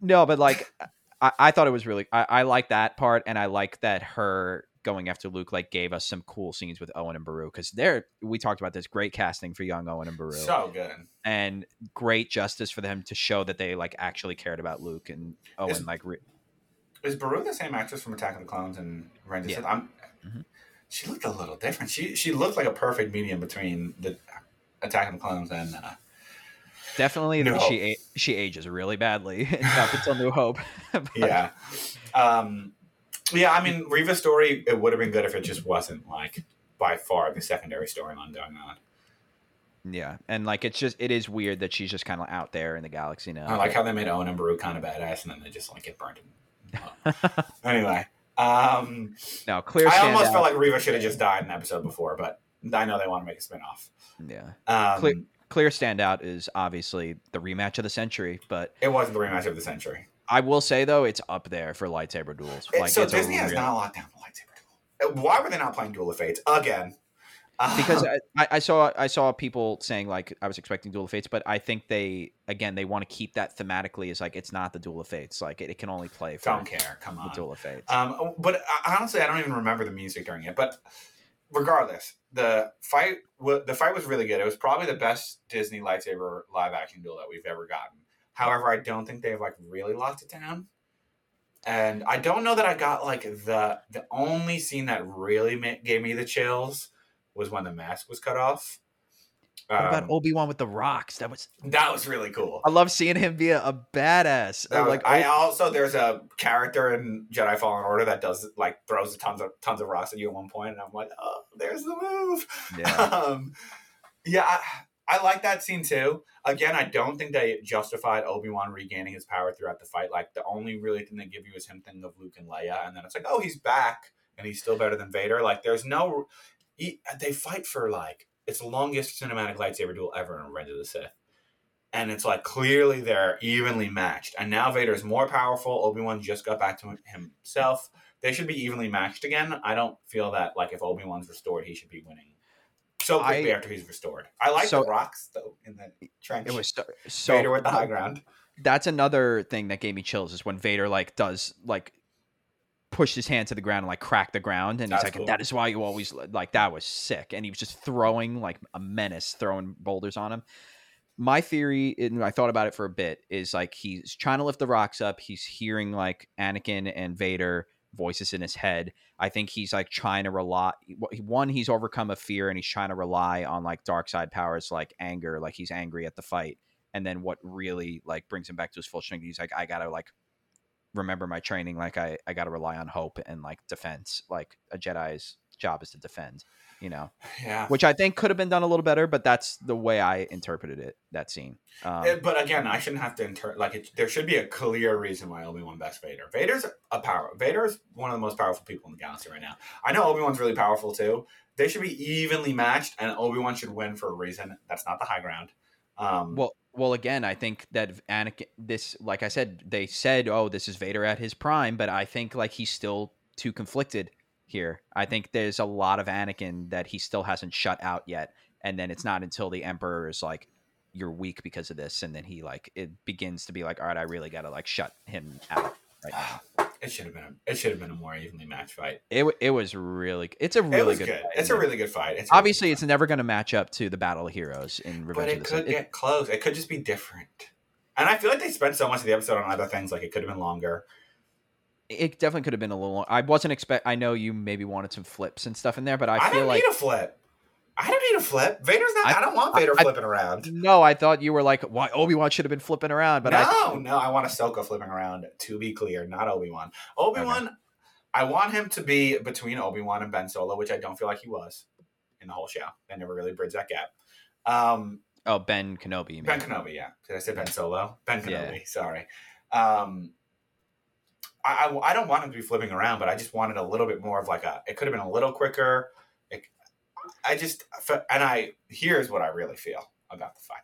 No, but like I, I thought it was really I, I like that part and I like that her going after Luke like gave us some cool scenes with Owen and Beru because they're we talked about this great casting for young Owen and Beru So good. and great justice for them to show that they like actually cared about Luke and Owen Is- like re- is Beru the same actress from Attack of the Clones and Revenge of the Yeah. Sith? I'm, Mhm. She looked a little different. She she looked like a perfect medium between the Attack of the Clones and uh, Definitely, New she a- she ages really badly up until New Hope. But- yeah. Um, yeah, I mean, Reva's story, it would have been good if it just wasn't like by far the secondary storyline going on. yeah, and like it's just it is weird that she's just kind of out there in the galaxy now. I like how they made Owen and Beru kind of badass, and then they just like get burned. anyway, um, no clear. I almost standout. felt like Reva should have just died in the episode before, but I know they want to make a spinoff. yeah. Um, Clear- Clear standout is obviously the rematch of the century, but It wasn't the rematch of the century. I will say though it's up there for lightsaber duels. Like so it's Disney has real- not locked down the lightsaber duel. Uh, Why were they not playing Duel of Fates again? Because I, I saw I saw people saying like I was expecting Duel of Fates, but I think they again they want to keep that thematically as like it's not the Duel of Fates, like it, it can only play for don't care. Come the on. Duel of Fates. Um, but honestly, I don't even remember the music during it. But regardless, the fight the fight was really good. It was probably the best Disney lightsaber live action duel that we've ever gotten. However, I don't think they've like really locked it down. And I don't know that I got like the the only scene that really gave me the chills was when the mask was cut off. what about Um, Obi Wan with the rocks? That was that was really cool. I love seeing him be a, a badass. Was- like I oh, also there's a character in Jedi Fallen Order that does like throws tons of tons of rocks at you at one point, and I'm like, oh, there's the move. Yeah. um, yeah, I, I like that scene too. Again, I don't think they justified Obi Wan regaining his power throughout the fight. Like the only really thing they give you is him thinking of Luke and Leia, and then it's like, oh, he's back and he's still better than Vader. Like there's no, he, uh, they fight for like it's the longest cinematic lightsaber duel ever in Revenge of the Sith. And it's like clearly they're evenly matched. And now Vader's more powerful. Obi Wan just got back to himself. They should be evenly matched again. I don't feel that like if Obi Wan's restored, he should be winning so quickly I- after he's restored. I like So- the rocks though in the trench. it was so, so Vader with the high ground. that's another thing that gave me chills is when Vader like does like push his hand to the ground and like crack the ground and he's like cool. that is why you always like that was sick and he was just throwing like a menace throwing boulders on him my theory and i thought about it for a bit is like he's trying to lift the rocks up he's hearing like anakin and vader voices in his head i think he's like trying to rely one he's overcome a fear and he's trying to rely on like dark side powers like anger like he's angry at the fight and then what really like brings him back to his full strength he's like i gotta like remember my training like i i gotta rely on hope and like defense like a jedi's job is to defend you know Yeah. which i think could have been done a little better but that's the way i interpreted it that scene um, Eh, but again, I shouldn't have to inter like it, there should be a clear reason why Obi Wan best Vader. Vader's a power. Vader is one of the most powerful people in the galaxy right now. I know Obi Wan's really powerful too. They should be evenly matched, and Obi Wan should win for a reason. That's not the high ground. Um, well well again i think that anakin this like i said they said oh this is vader at his prime but i think like he's still too conflicted here. I think there's a lot of anakin that he still hasn't shut out yet and then it's not until the emperor is like you're weak because of this and then he like it begins to be like all right i really gotta like shut him out right now it should have been. A, it should have been a more evenly matched fight. it, it was really it's a really it good, good. fight. It's a really good fight. It's really obviously good it's never going to match up to the battle of heroes in revenge but of it the could Sith. It- get close. It could just be different. And I feel like they spent so much of the episode on other things. Like it could have been longer. it definitely could have been a little. Longer. I wasn't expect. I know you maybe wanted some flips and stuff in there, but I, I, feel like need a flip. I don't need a flip. Vader's not. I, I- don't want Vader I- flipping around. no. I thought you were like, why Obi Wan should have been flipping around, but no, I no, I want Ahsoka flipping around. To be clear, not Obi Wan. Obi Wan, I want him to be between Obi Wan and Ben Solo, which I don't feel like he was in the whole show. They never really bridged that gap. Um, oh Ben Kenobi. Ben Kenobi, yeah. Did I say Ben Solo? Ben Yeah. Kenobi. Sorry. Um, I, I I don't want him to be flipping around, but I just wanted a little bit more of like a. It could have been a little quicker. I just and I here's what I really feel about the fight.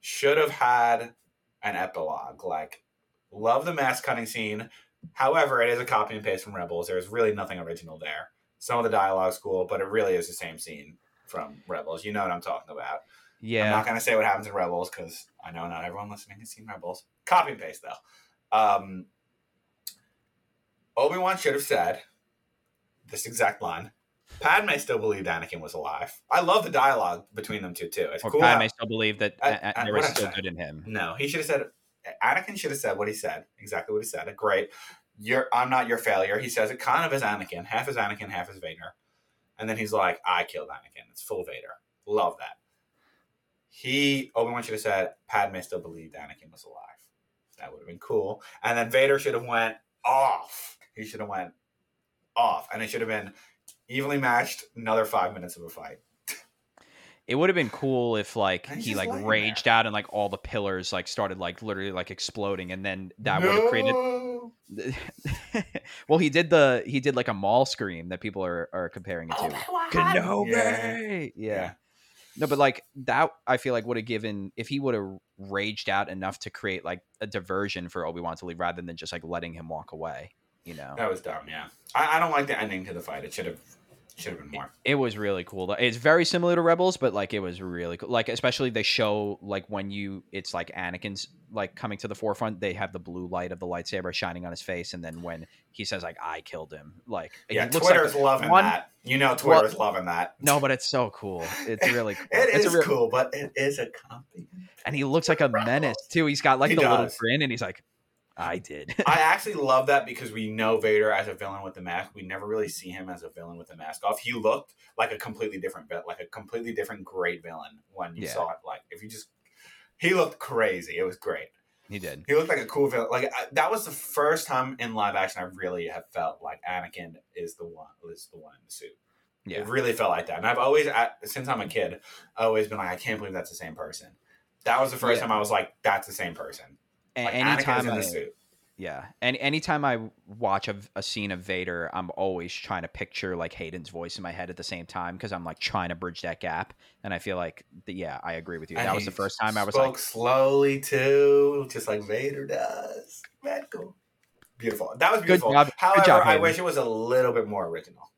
Should have had an epilogue. Like, love the mask cutting scene. However, it is a copy and paste from Rebels. There's really nothing original there. Some of the dialogue's cool, but it really is the same scene from Rebels. You know what I'm talking about. Yeah. I'm not going to say what happens in Rebels because I know not everyone listening has seen Rebels. Copy and paste, though. Um, Obi Wan should have said this exact line. Padme still believed Anakin was alive. I love the dialogue between them two, too. It's or cool. Padme how- still believe that I- I- there was still good in him. no, he should have said, Anakin should have said what he said, exactly what he said. Great. "You're I'm not your failure." He says it kind of as Anakin, half as Anakin, half as Vader, and then he's like, "I killed Anakin." It's full Vader. Love that. He Obi Wan should have said, "Padme still believed Anakin was alive." That would have been cool. And then Vader should have went off. He should have went off, and it should have been evenly matched. Another five minutes of a fight. It would have been cool if like And he like laying raged out and like all the pillars like started like literally like exploding and then that would have created well he did the he did like a Maul scream that people are are comparing it to Kenobi. Yeah. Yeah. No, but like that, I feel like would have given if he would have raged out enough to create like a diversion for Obi Wan to leave, rather than just like letting him walk away. You know, That was dumb. Yeah, I, I don't like the ending to the fight. It should have should have been more. it was really cool. though. It's very similar to Rebels, but like it was really cool. Like especially they show like when you it's like Anakin's like coming to the forefront. They have the blue light of the lightsaber shining on his face, and then when he says like I killed him, like Yeah, looks like Twitter's loving one- that. You know, Twitter's loving that. no, but it's so cool. It's really cool. It it's is real- cool, but it is a copy. and he looks like a menace too. He's got like He the little grin, and he's like, "I did." I actually love that because we know Vader as a villain with the mask. We never really see him as a villain with the mask off. He looked like a completely different, like a completely different great villain when you Yeah. saw it. Like if you just, he looked crazy. It was great. he did. He looked like a cool villain. Like I, that was the first time in live action I really have felt like Anakin is the one is the one in the suit. Yeah, It really felt like that. And I've always, I- since I'm a kid, always been like, I can't believe that's the same person. That was the first Yeah. time I was like, that's the same person. Like anytime I, yeah, and anytime I watch a, a scene of Vader, I'm always trying to picture like Hayden's voice in my head at the same time because I'm like trying to bridge that gap. And I feel like, the, yeah, I agree with you. And that was the first time I was like, slowly too, just like Vader does. Cool. Beautiful. That was Good beautiful. job. Good However, job, I wish it was a little bit more original.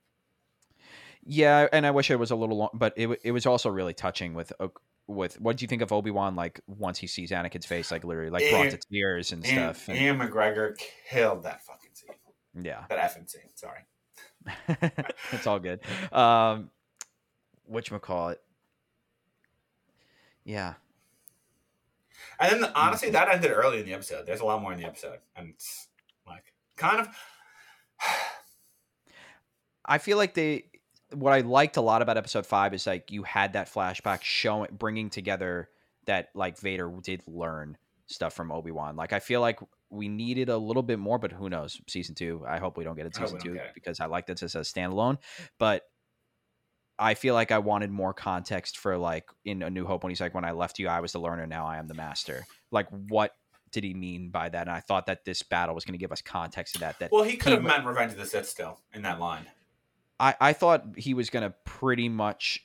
Yeah, and I wish it was a little long, but it it was also really touching with. uh, With what do you think of Obi Wan? Like once he sees Anakin's face, like literally, like brought to tears and Ian, stuff. and- Ian McGregor killed that fucking scene. yeah, That effing scene. Sorry. it's all good. Um, which call it? Yeah, And then honestly, that ended early in the episode. There's a lot more in the episode, and it's like kind of. I feel like they. What I liked a lot about Episode Five is like you had that flashback showing, bringing together that like Vader did learn stuff from Obi Wan. Like I feel like we needed a little bit more, but who knows? Season two. I hope we don't get it season two because I like this as a standalone. But I feel like I wanted more context for like in A New Hope when he's like, "When I left you, I was the learner. Now I am the master." Like what did he mean by that? And I thought that this battle was going to give us context to that. That Well, he could have meant Revenge of the Sith still in that line. I, I thought he was gonna pretty much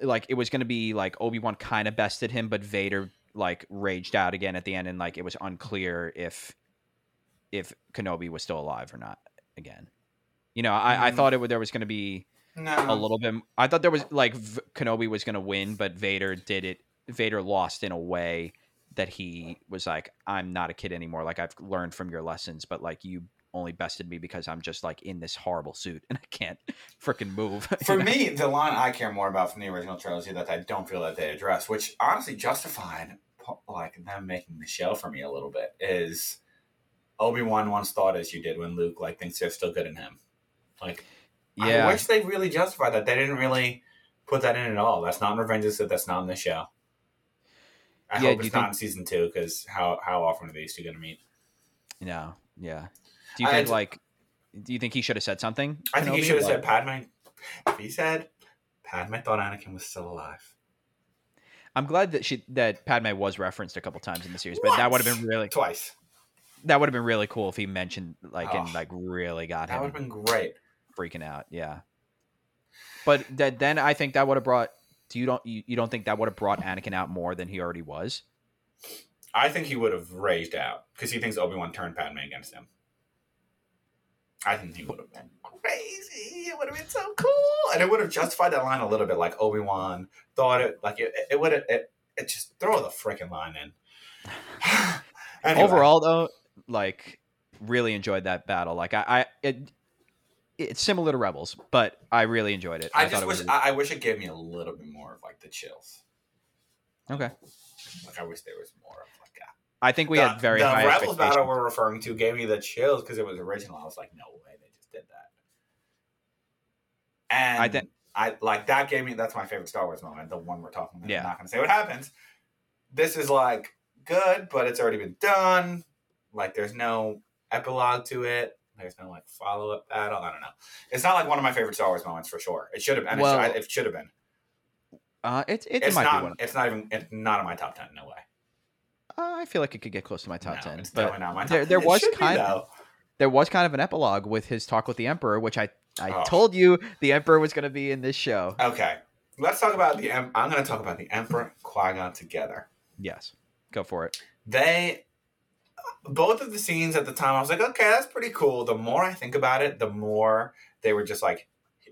like it was gonna be like Obi Wan kind of bested him, but Vader like raged out again at the end, and like it was unclear if if Kenobi was still alive or not again. You know, I, I Mm. thought it would, there was gonna be No, a little bit. I thought there was like v- Kenobi was gonna win, but Vader did it. Vader lost in a way that he was like, "I'm not a kid anymore. Like I've learned from your lessons, but like you only bested me because I'm just like in this horrible suit and I can't freaking move." For know? me, the line I care more about from the original trilogy that I don't feel that they address, which honestly justified like them making the show for me a little bit, is Obi Wan once thought as you did when Luke like thinks they're still good in him. Like, yeah, I wish they really justified that. They didn't really put that in at all. That's not in Revenge of the Sith. That's not in the show. I Yeah, hope it's not think- in season two because how how often are these two going to meet? no, yeah. Do you I- think like? Do you think he should have said something? I think he should have said Padme. If he said Padme thought Anakin was still alive. I'm glad that she that Padme was referenced a couple times in the series, but that would have been really Twice. that would have been really cool if he mentioned like and Oh. like really got That him would have been great. freaking out. Yeah. But that then I think that would have brought. Do you don't you, you don't think that would have brought Anakin out more than he already was? I think he would have raged out because he thinks Obi Wan turned Padme against him. I think he would have been crazy. It would have been so cool, and it would have justified that line a little bit. Like Obi Wan thought it, like it, it would have. It, it just throw the freaking line in. Anyway, Overall, though, like really enjoyed that battle. Like I, I it, it's similar to Rebels, but I really enjoyed it. I thought just wish was- I, I wish it gave me a little bit more of like the chills. okay. Like I wish there was more I think we the, had very the high Rebels battle we're referring to gave me the chills because it was original. I was like, no way, they just did that. And I I thi- I like that gave me that's my favorite Star Wars moment, the one we're talking about. Yeah. I'm not gonna say what happens. This is like good, but it's already been done. Like there's no epilogue to it. There's no like follow up battle. I don't know. It's not like one of my favorite Star Wars moments for sure. It should have been. Well, it, should, have been. Uh, it it, It's not. one. It's not even. It's not in my top ten. No way. Uh, I feel like it could get close to my top no, ten. It's but not my top there- 10. there was should be, kind- though. there was kind of an epilogue with his talk with the Emperor, which I I Oh. told you the Emperor was going to be in this show. Okay, let's talk about the. Em- I'm going to talk about the Emperor Qui Gon together. Yes, go for it. They, both of the scenes at the time, I was like, okay, that's pretty cool. The more I think about it, the more they were just like,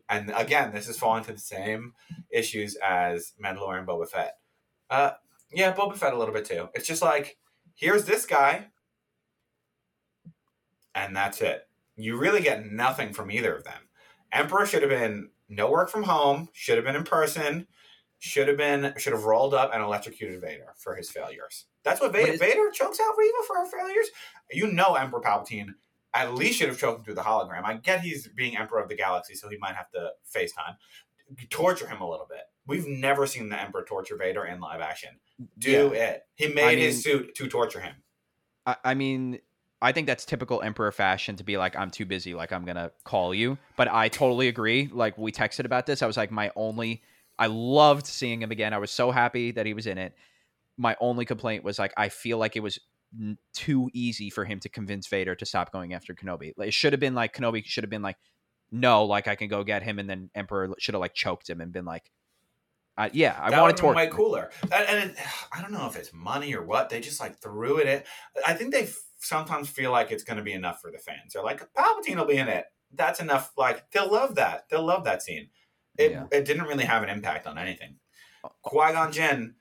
and again, this is falling to the same issues as Mandalorian Boba Fett. Uh, yeah, Boba Fett a little bit too. It's just like, here's this guy, and that's it. You really get nothing from either of them. Emperor should have been no work from home, should have been in person, should have been should have rolled up and electrocuted Vader for his failures. That's what Vader, is- Vader chokes out Reva for her failures. You know, Emperor Palpatine at least should have choked him through the hologram. I get he's being Emperor of the Galaxy, so he might have to FaceTime. Torture him a little bit. We've never seen the Emperor torture Vader in live action. Do it. He made his suit to torture him. I, I mean, I think that's typical Emperor fashion to be like, I'm too busy, like I'm gonna call you. But I totally agree. Like we texted about this. I was like, my only I loved seeing him again. I was so happy that he was in it. My only complaint was like I feel like it was n- too easy for him to convince Vader to stop going after Kenobi. Like, it should have been like Kenobi should have been like, no, like I can go get him, and then Emperor should have like choked him and been like, uh, yeah, I that wanted would have been to. way cooler. And, and it, I don't know if it's money or what. They just like threw it in. I think they f- sometimes feel like it's going to be enough for the fans. They're like, Palpatine will be in it. That's enough. Like they'll love that. They'll love that scene. It Yeah. it didn't really have an impact on anything. Qui Gon Jinn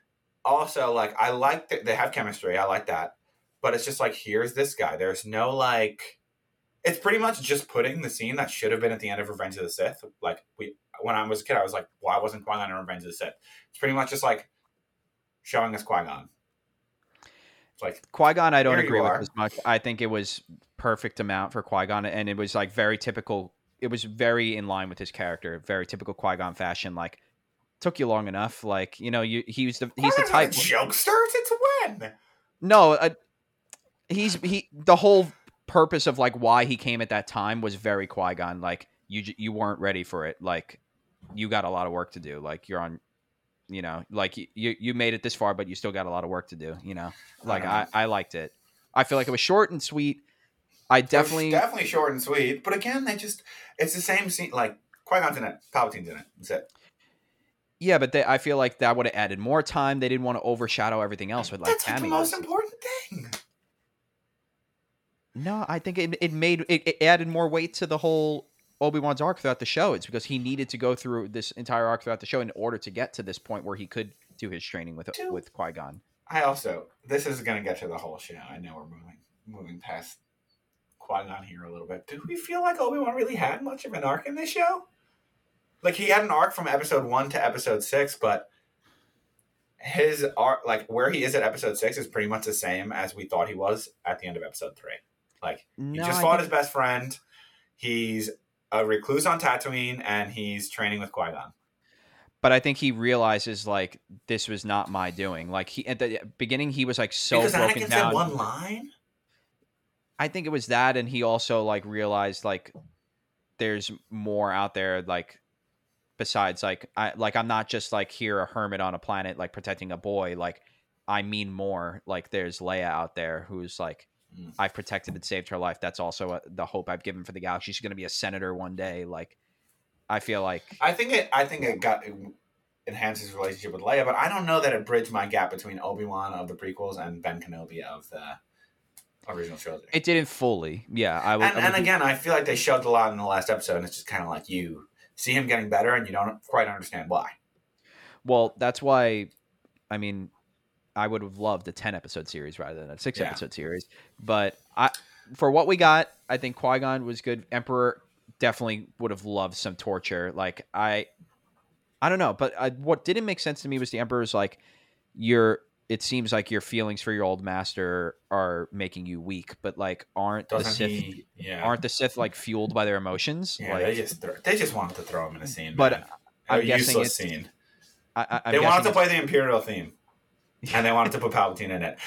also like I like that they have chemistry. I like that, but it's just like here's this guy. There's no like. It's pretty much just putting the scene that should have been at the end of Revenge of the Sith. Like we, when I was a kid, I was like, why wasn't Qui Gon in Revenge of the Sith? It's pretty much just like showing us Qui Gon. It's like Qui Gon, I don't agree with as much. I think it was perfect amount for Qui Gon, and it was like very typical. It was very in line with his character, very typical Qui Gon fashion. Like, took you long enough. Like, you know, you he was the he's the Qui-Gon's not a type. jokester. It's when. No, uh, he's he. The whole purpose of like why he came at that time was very Qui Gon. Like, you you weren't ready for it. Like, you got a lot of work to do. Like, you're on. You know, like you you made it this far, but you still got a lot of work to do. You know, like uh-huh. I, know. I liked it. I feel like it was short and sweet. I definitely, definitely short and sweet. But again, they just it's the same scene. Like Qui Gon's in it, Palpatine's in it. That's it. yeah, but they, I feel like that would have added more time. They didn't want to overshadow everything else with like That's the most important thing. No, I think it, it made it, it added more weight to the whole Obi Wan's arc throughout the show. It's because he needed to go through this entire arc throughout the show in order to get to this point where he could do his training with with Qui Gon. I also this is gonna get to the whole show. I know we're moving moving past Qui Gon here a little bit. Do we feel like Obi Wan really had much of an arc in this show? Like he had an arc from episode one to episode six, but his arc, like where he is at episode six, is pretty much the same as we thought he was at the end of episode three. Like he No, just fought his best friend. He's a recluse on Tatooine, and he's training with Qui Gon. but I think he realizes like this was not my doing. Like he at the beginning he was like so because broken Anakin down. one line. I think it was that, and he also like realized like there's more out there like besides like I like I'm not just like here a hermit on a planet like protecting a boy. Like I mean more. Like there's Leia out there who's like Mm. I've protected and saved her life. That's also a, the hope I've given for the galaxy. She's going to be a senator one day. Like I feel like I think it. I think it got it enhanced his relationship with Leia, but I don't know that it bridged my gap between Obi Wan of the prequels and Ben Kenobi of the original trilogy. it didn't fully. Yeah, I would. and, I and again, I feel like they shoved a lot in the last episode, and it's just kind of like you see him getting better, and you don't quite understand why. Well, that's why. I mean, I would have loved a ten episode series rather than a six Yeah. episode series. But I, for what we got, I think Qui Gon was good. Emperor definitely would have loved some torture. Like I, I don't know, but I, what didn't make sense to me was the Emperor's like, you're it seems like your feelings for your old master are making you weak, but like aren't the Doesn't Sith he? Yeah. aren't the Sith like fueled by their emotions? yeah, like, they just thro- they just wanted to throw him in a scene, But man. I'm a guessing useless it's- scene. I, I, I'm they wanted to play the Imperial theme, and they wanted to put Palpatine in it.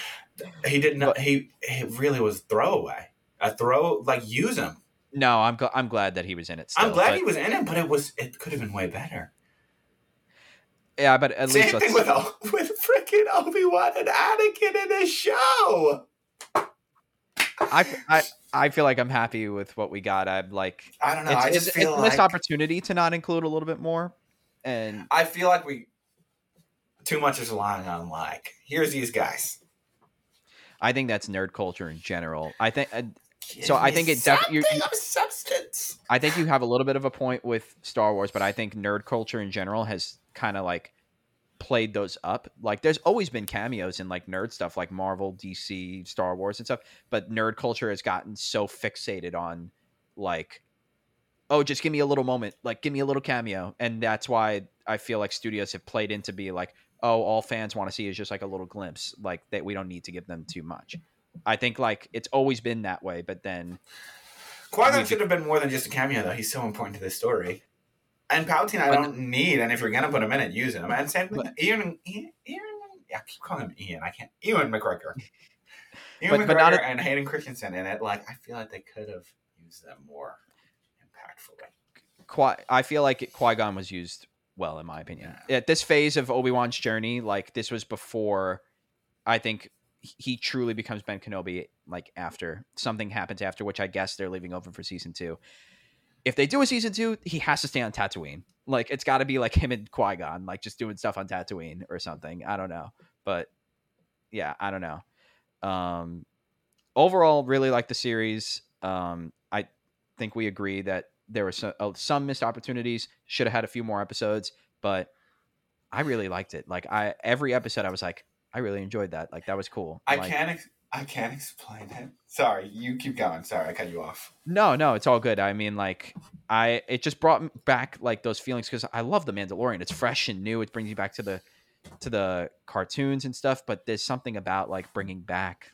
He didn't. He he really was throwaway. A throw like use him. no, I'm gl- I'm glad that he was in it. Still, I'm glad but- he was in it, but it was it could have been way better. Yeah, but at least Same let's, thing with with freaking Obi Wan and Anakin in this show. I, I I feel like I'm happy with what we got. I'm like I don't know. it's, I just it's feel a missed opportunity to not include a little bit more, and I feel like we too much is relying on like here's these guys. I think that's nerd culture in general. I think uh, So I think it def- you- something of substance. I think you have a little bit of a point with Star Wars, but I think nerd culture in general has kind of like played those up. Like there's always been cameos in like nerd stuff like Marvel, DC, Star Wars and stuff, but nerd culture has gotten so fixated on like oh, just give me a little moment, like give me a little cameo. And that's why I feel like studios have played into be like, oh, all fans want to see is just like a little glimpse, like that we don't need to give them too much. I think like it's always been that way, but then Qui Gon We- should have been more than just a cameo, though. He's so important to this story. And Palpatine, I don't need. And if you're gonna put him in it, use him. And same with Ian, Ian, Ian. Yeah, I keep calling him Ian. I can't. Ian McGregor. Ian But- McGregor but not a- and Hayden Christensen in it. Like, I feel like they could have used them more impactfully. Qui- I feel like Qui Gon was used well, in my opinion. At this phase of Obi Wan's journey, like this was before, I think he truly becomes Ben Kenobi. Like after something happens after, which I guess they're leaving open for season two. If they do a season two, he has to stay on Tatooine. Like it's got to be like him and Qui Gon, like just doing stuff on Tatooine or something. I don't know, but yeah, I don't know. Um, overall, really like the series. Um, I think we agree that there were some, uh, some missed opportunities. Should have had a few more episodes, but I really liked it. Like I every episode, I was like, I really enjoyed that. Like that was cool. I Like, can't. Ex- I can't explain it. Sorry, you keep going. Sorry, I cut you off. No, no, it's all good. I mean, like I, it just brought back like those feelings because I love the Mandalorian. It's fresh and new. It brings you back to the to the cartoons and stuff. But there's something about like bringing back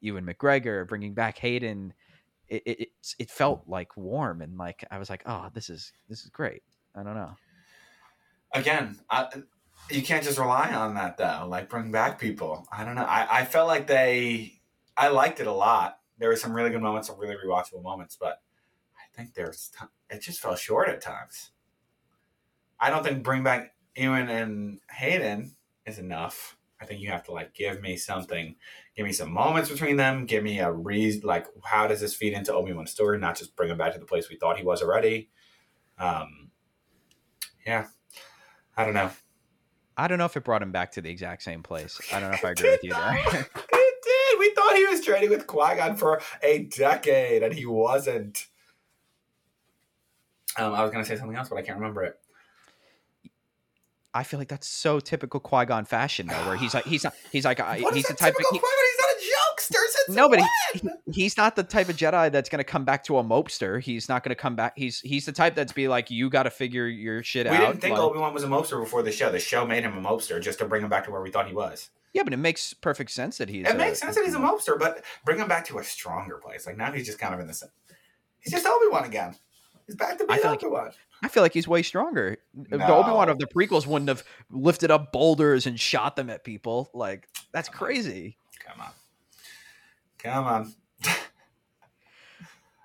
Ewan McGregor, bringing back Hayden. It it it felt like warm and like I was like, oh, this is this is great. I don't know. again, I, you can't just rely on that though. Like bring back people. I don't know. I, I felt like they. I liked it a lot. There were some really good moments, some really rewatchable moments, but I think there's it just fell short at times. I don't think bring back Ewan and Hayden is enough. I think you have to like give me something, give me some moments between them, give me a reason. Like, how does this feed into Obi Wan's story? Not just bring him back to the place we thought he was already. Um, yeah, I don't know. I don't know if it brought him back to the exact same place. I don't know if I agree with you there. it did. We thought he was training with Qui Gon for a decade, and he wasn't. Um, I was gonna say something else, but I can't remember it. I feel like that's so typical Qui Gon fashion though, where he's like he's not he's like he's the type of he- He's not a jokester since No, but when? he's not the type of Jedi that's going to come back to a mopester. He's not going to come back. He's he's the type that's be like, you got to figure your shit we out. We didn't think like- Obi Wan was a mobster before the show. The show made him a mobster just to bring him back to where we thought he was. yeah, but it makes perfect sense that he's. it a- makes sense that he's a mobster, but bring him back to a stronger place. Like now he's just kind of in the. same- He's just Obi Wan again. He's back to I being feel like- Obi Wan. I feel like he's way stronger. The No. Obi Wan of the prequels wouldn't have lifted up boulders and shot them at people. Like that's crazy. Come on. Come on.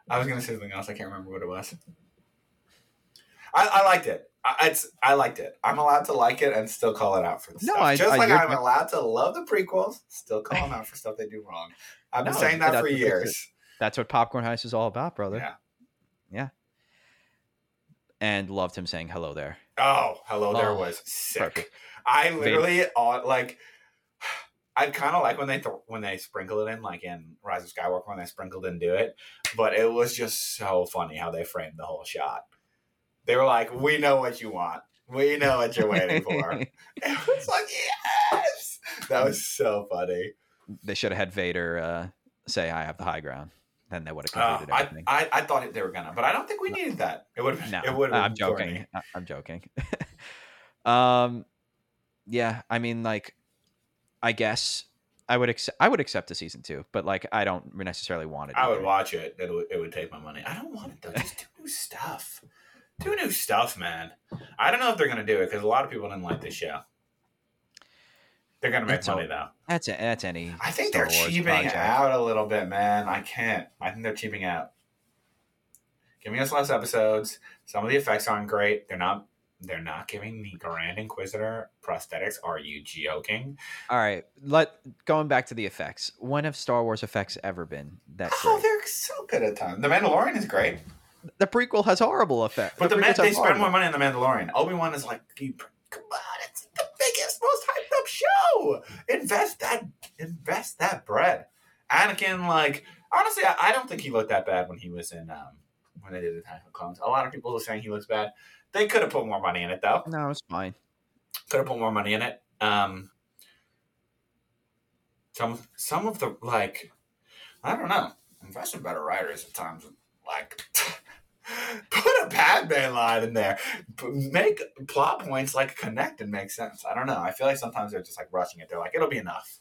I was gonna say something else. I can't remember what it was. I, I liked it. I, it's I liked it. I'm allowed to like it and still call it out for the No, stuff. I- Just I- like I'm allowed to love the prequels, still call them out for stuff they do wrong. I've been No, saying that for that's what makes years. That's what Popcorn Heist is all about, brother. Yeah. And loved him saying hello there. Oh, hello there Oh, was sick. Perfect. I literally uh, like. I kind of like when they th- when they sprinkle it in, like in Rise of Skywalker, when they sprinkled into it. But it was just so funny how they framed the whole shot. They were like, "We know what you want. We know what you're waiting for." it was like, "Yes!" That was so funny. They should have had Vader uh, say, "I have the high ground." Then they would have Uh, completed I, everything. I I thought they were gonna, but I don't think we needed that. It would have. No, it would. I'm joking. I'm joking. um, yeah, I mean, like, I guess I would accept. I would accept a season two, but like I don't necessarily want it. I would watch it. It would, it would take my money. I don't want it though. Just do new stuff. Do new stuff, man. I don't know if they're gonna do it because a lot of people didn't like this show. They're gonna make That's money all- though. That's a, that's any. I think Star they're Wars cheaping project. out a little bit, man. I can't. I think they're cheaping out. Giving us less episodes. Some of the effects aren't great. They're not. They're not giving the Grand Inquisitor prosthetics. Are you joking? All right, let going back to the effects. When have Star Wars effects ever been that Oh, great? they're so good at times. The Mandalorian is great, the prequel has horrible effects. but the, man, they spend horrible- more money on the Mandalorian. Obi Wan is like, come on, it's the biggest, most hyped up show. Invest that, invest that bread. Anakin, like, honestly, I, I don't think he looked that bad when he was in um when they did Attack of Clones. A lot of people were saying he looks bad. They could have put more money in it though. No, it's fine. Could have put more money in it. Um, some some of the like, I don't know. Invest in better writers at times. Like, put a Batman line in there. Make plot points like connect and make sense. I don't know. I feel like sometimes they're just like rushing it. They're like, it'll be enough.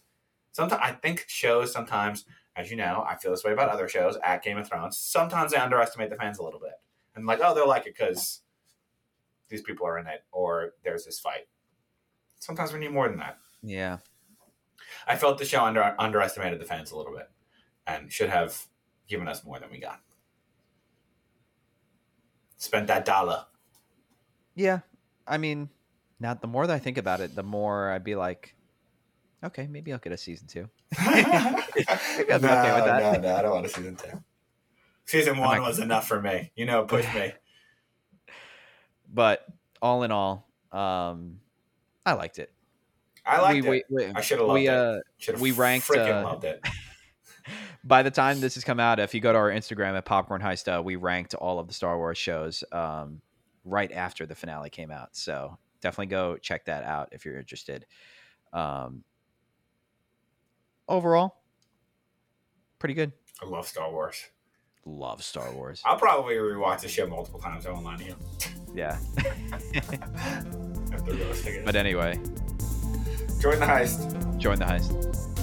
Sometimes I think shows sometimes, as you know, I feel this way about other shows at Game of Thrones. Sometimes they underestimate the fans a little bit and like, oh, they'll like it because these people are in it or there's this fight. Sometimes we need more than that. Yeah, I felt the show under underestimated the fans a little bit and should have given us more than we got. Spent that dollar. yeah. I mean, now the more that I think about it, the more I'd be like, okay, maybe I'll get a season two. no, I'm okay with that. no, no, I don't want a season two. Season one was enough for me. You know, it pushed me. But all in all, um, I liked it. I liked we, it. We, we, I should have loved we, it. uh, Should have we ranked, freaking uh, loved it. by the time this has come out, if you go to our Instagram at Popcorn Heist, uh, we ranked all of the Star Wars shows um, right after the finale came out. So definitely go check that out if you're interested. Um, overall, pretty good. I love Star Wars. Love Star Wars. I'll probably rewatch the show multiple times. I won't lie to you. Yeah. But anyway, Join the heist. join the heist.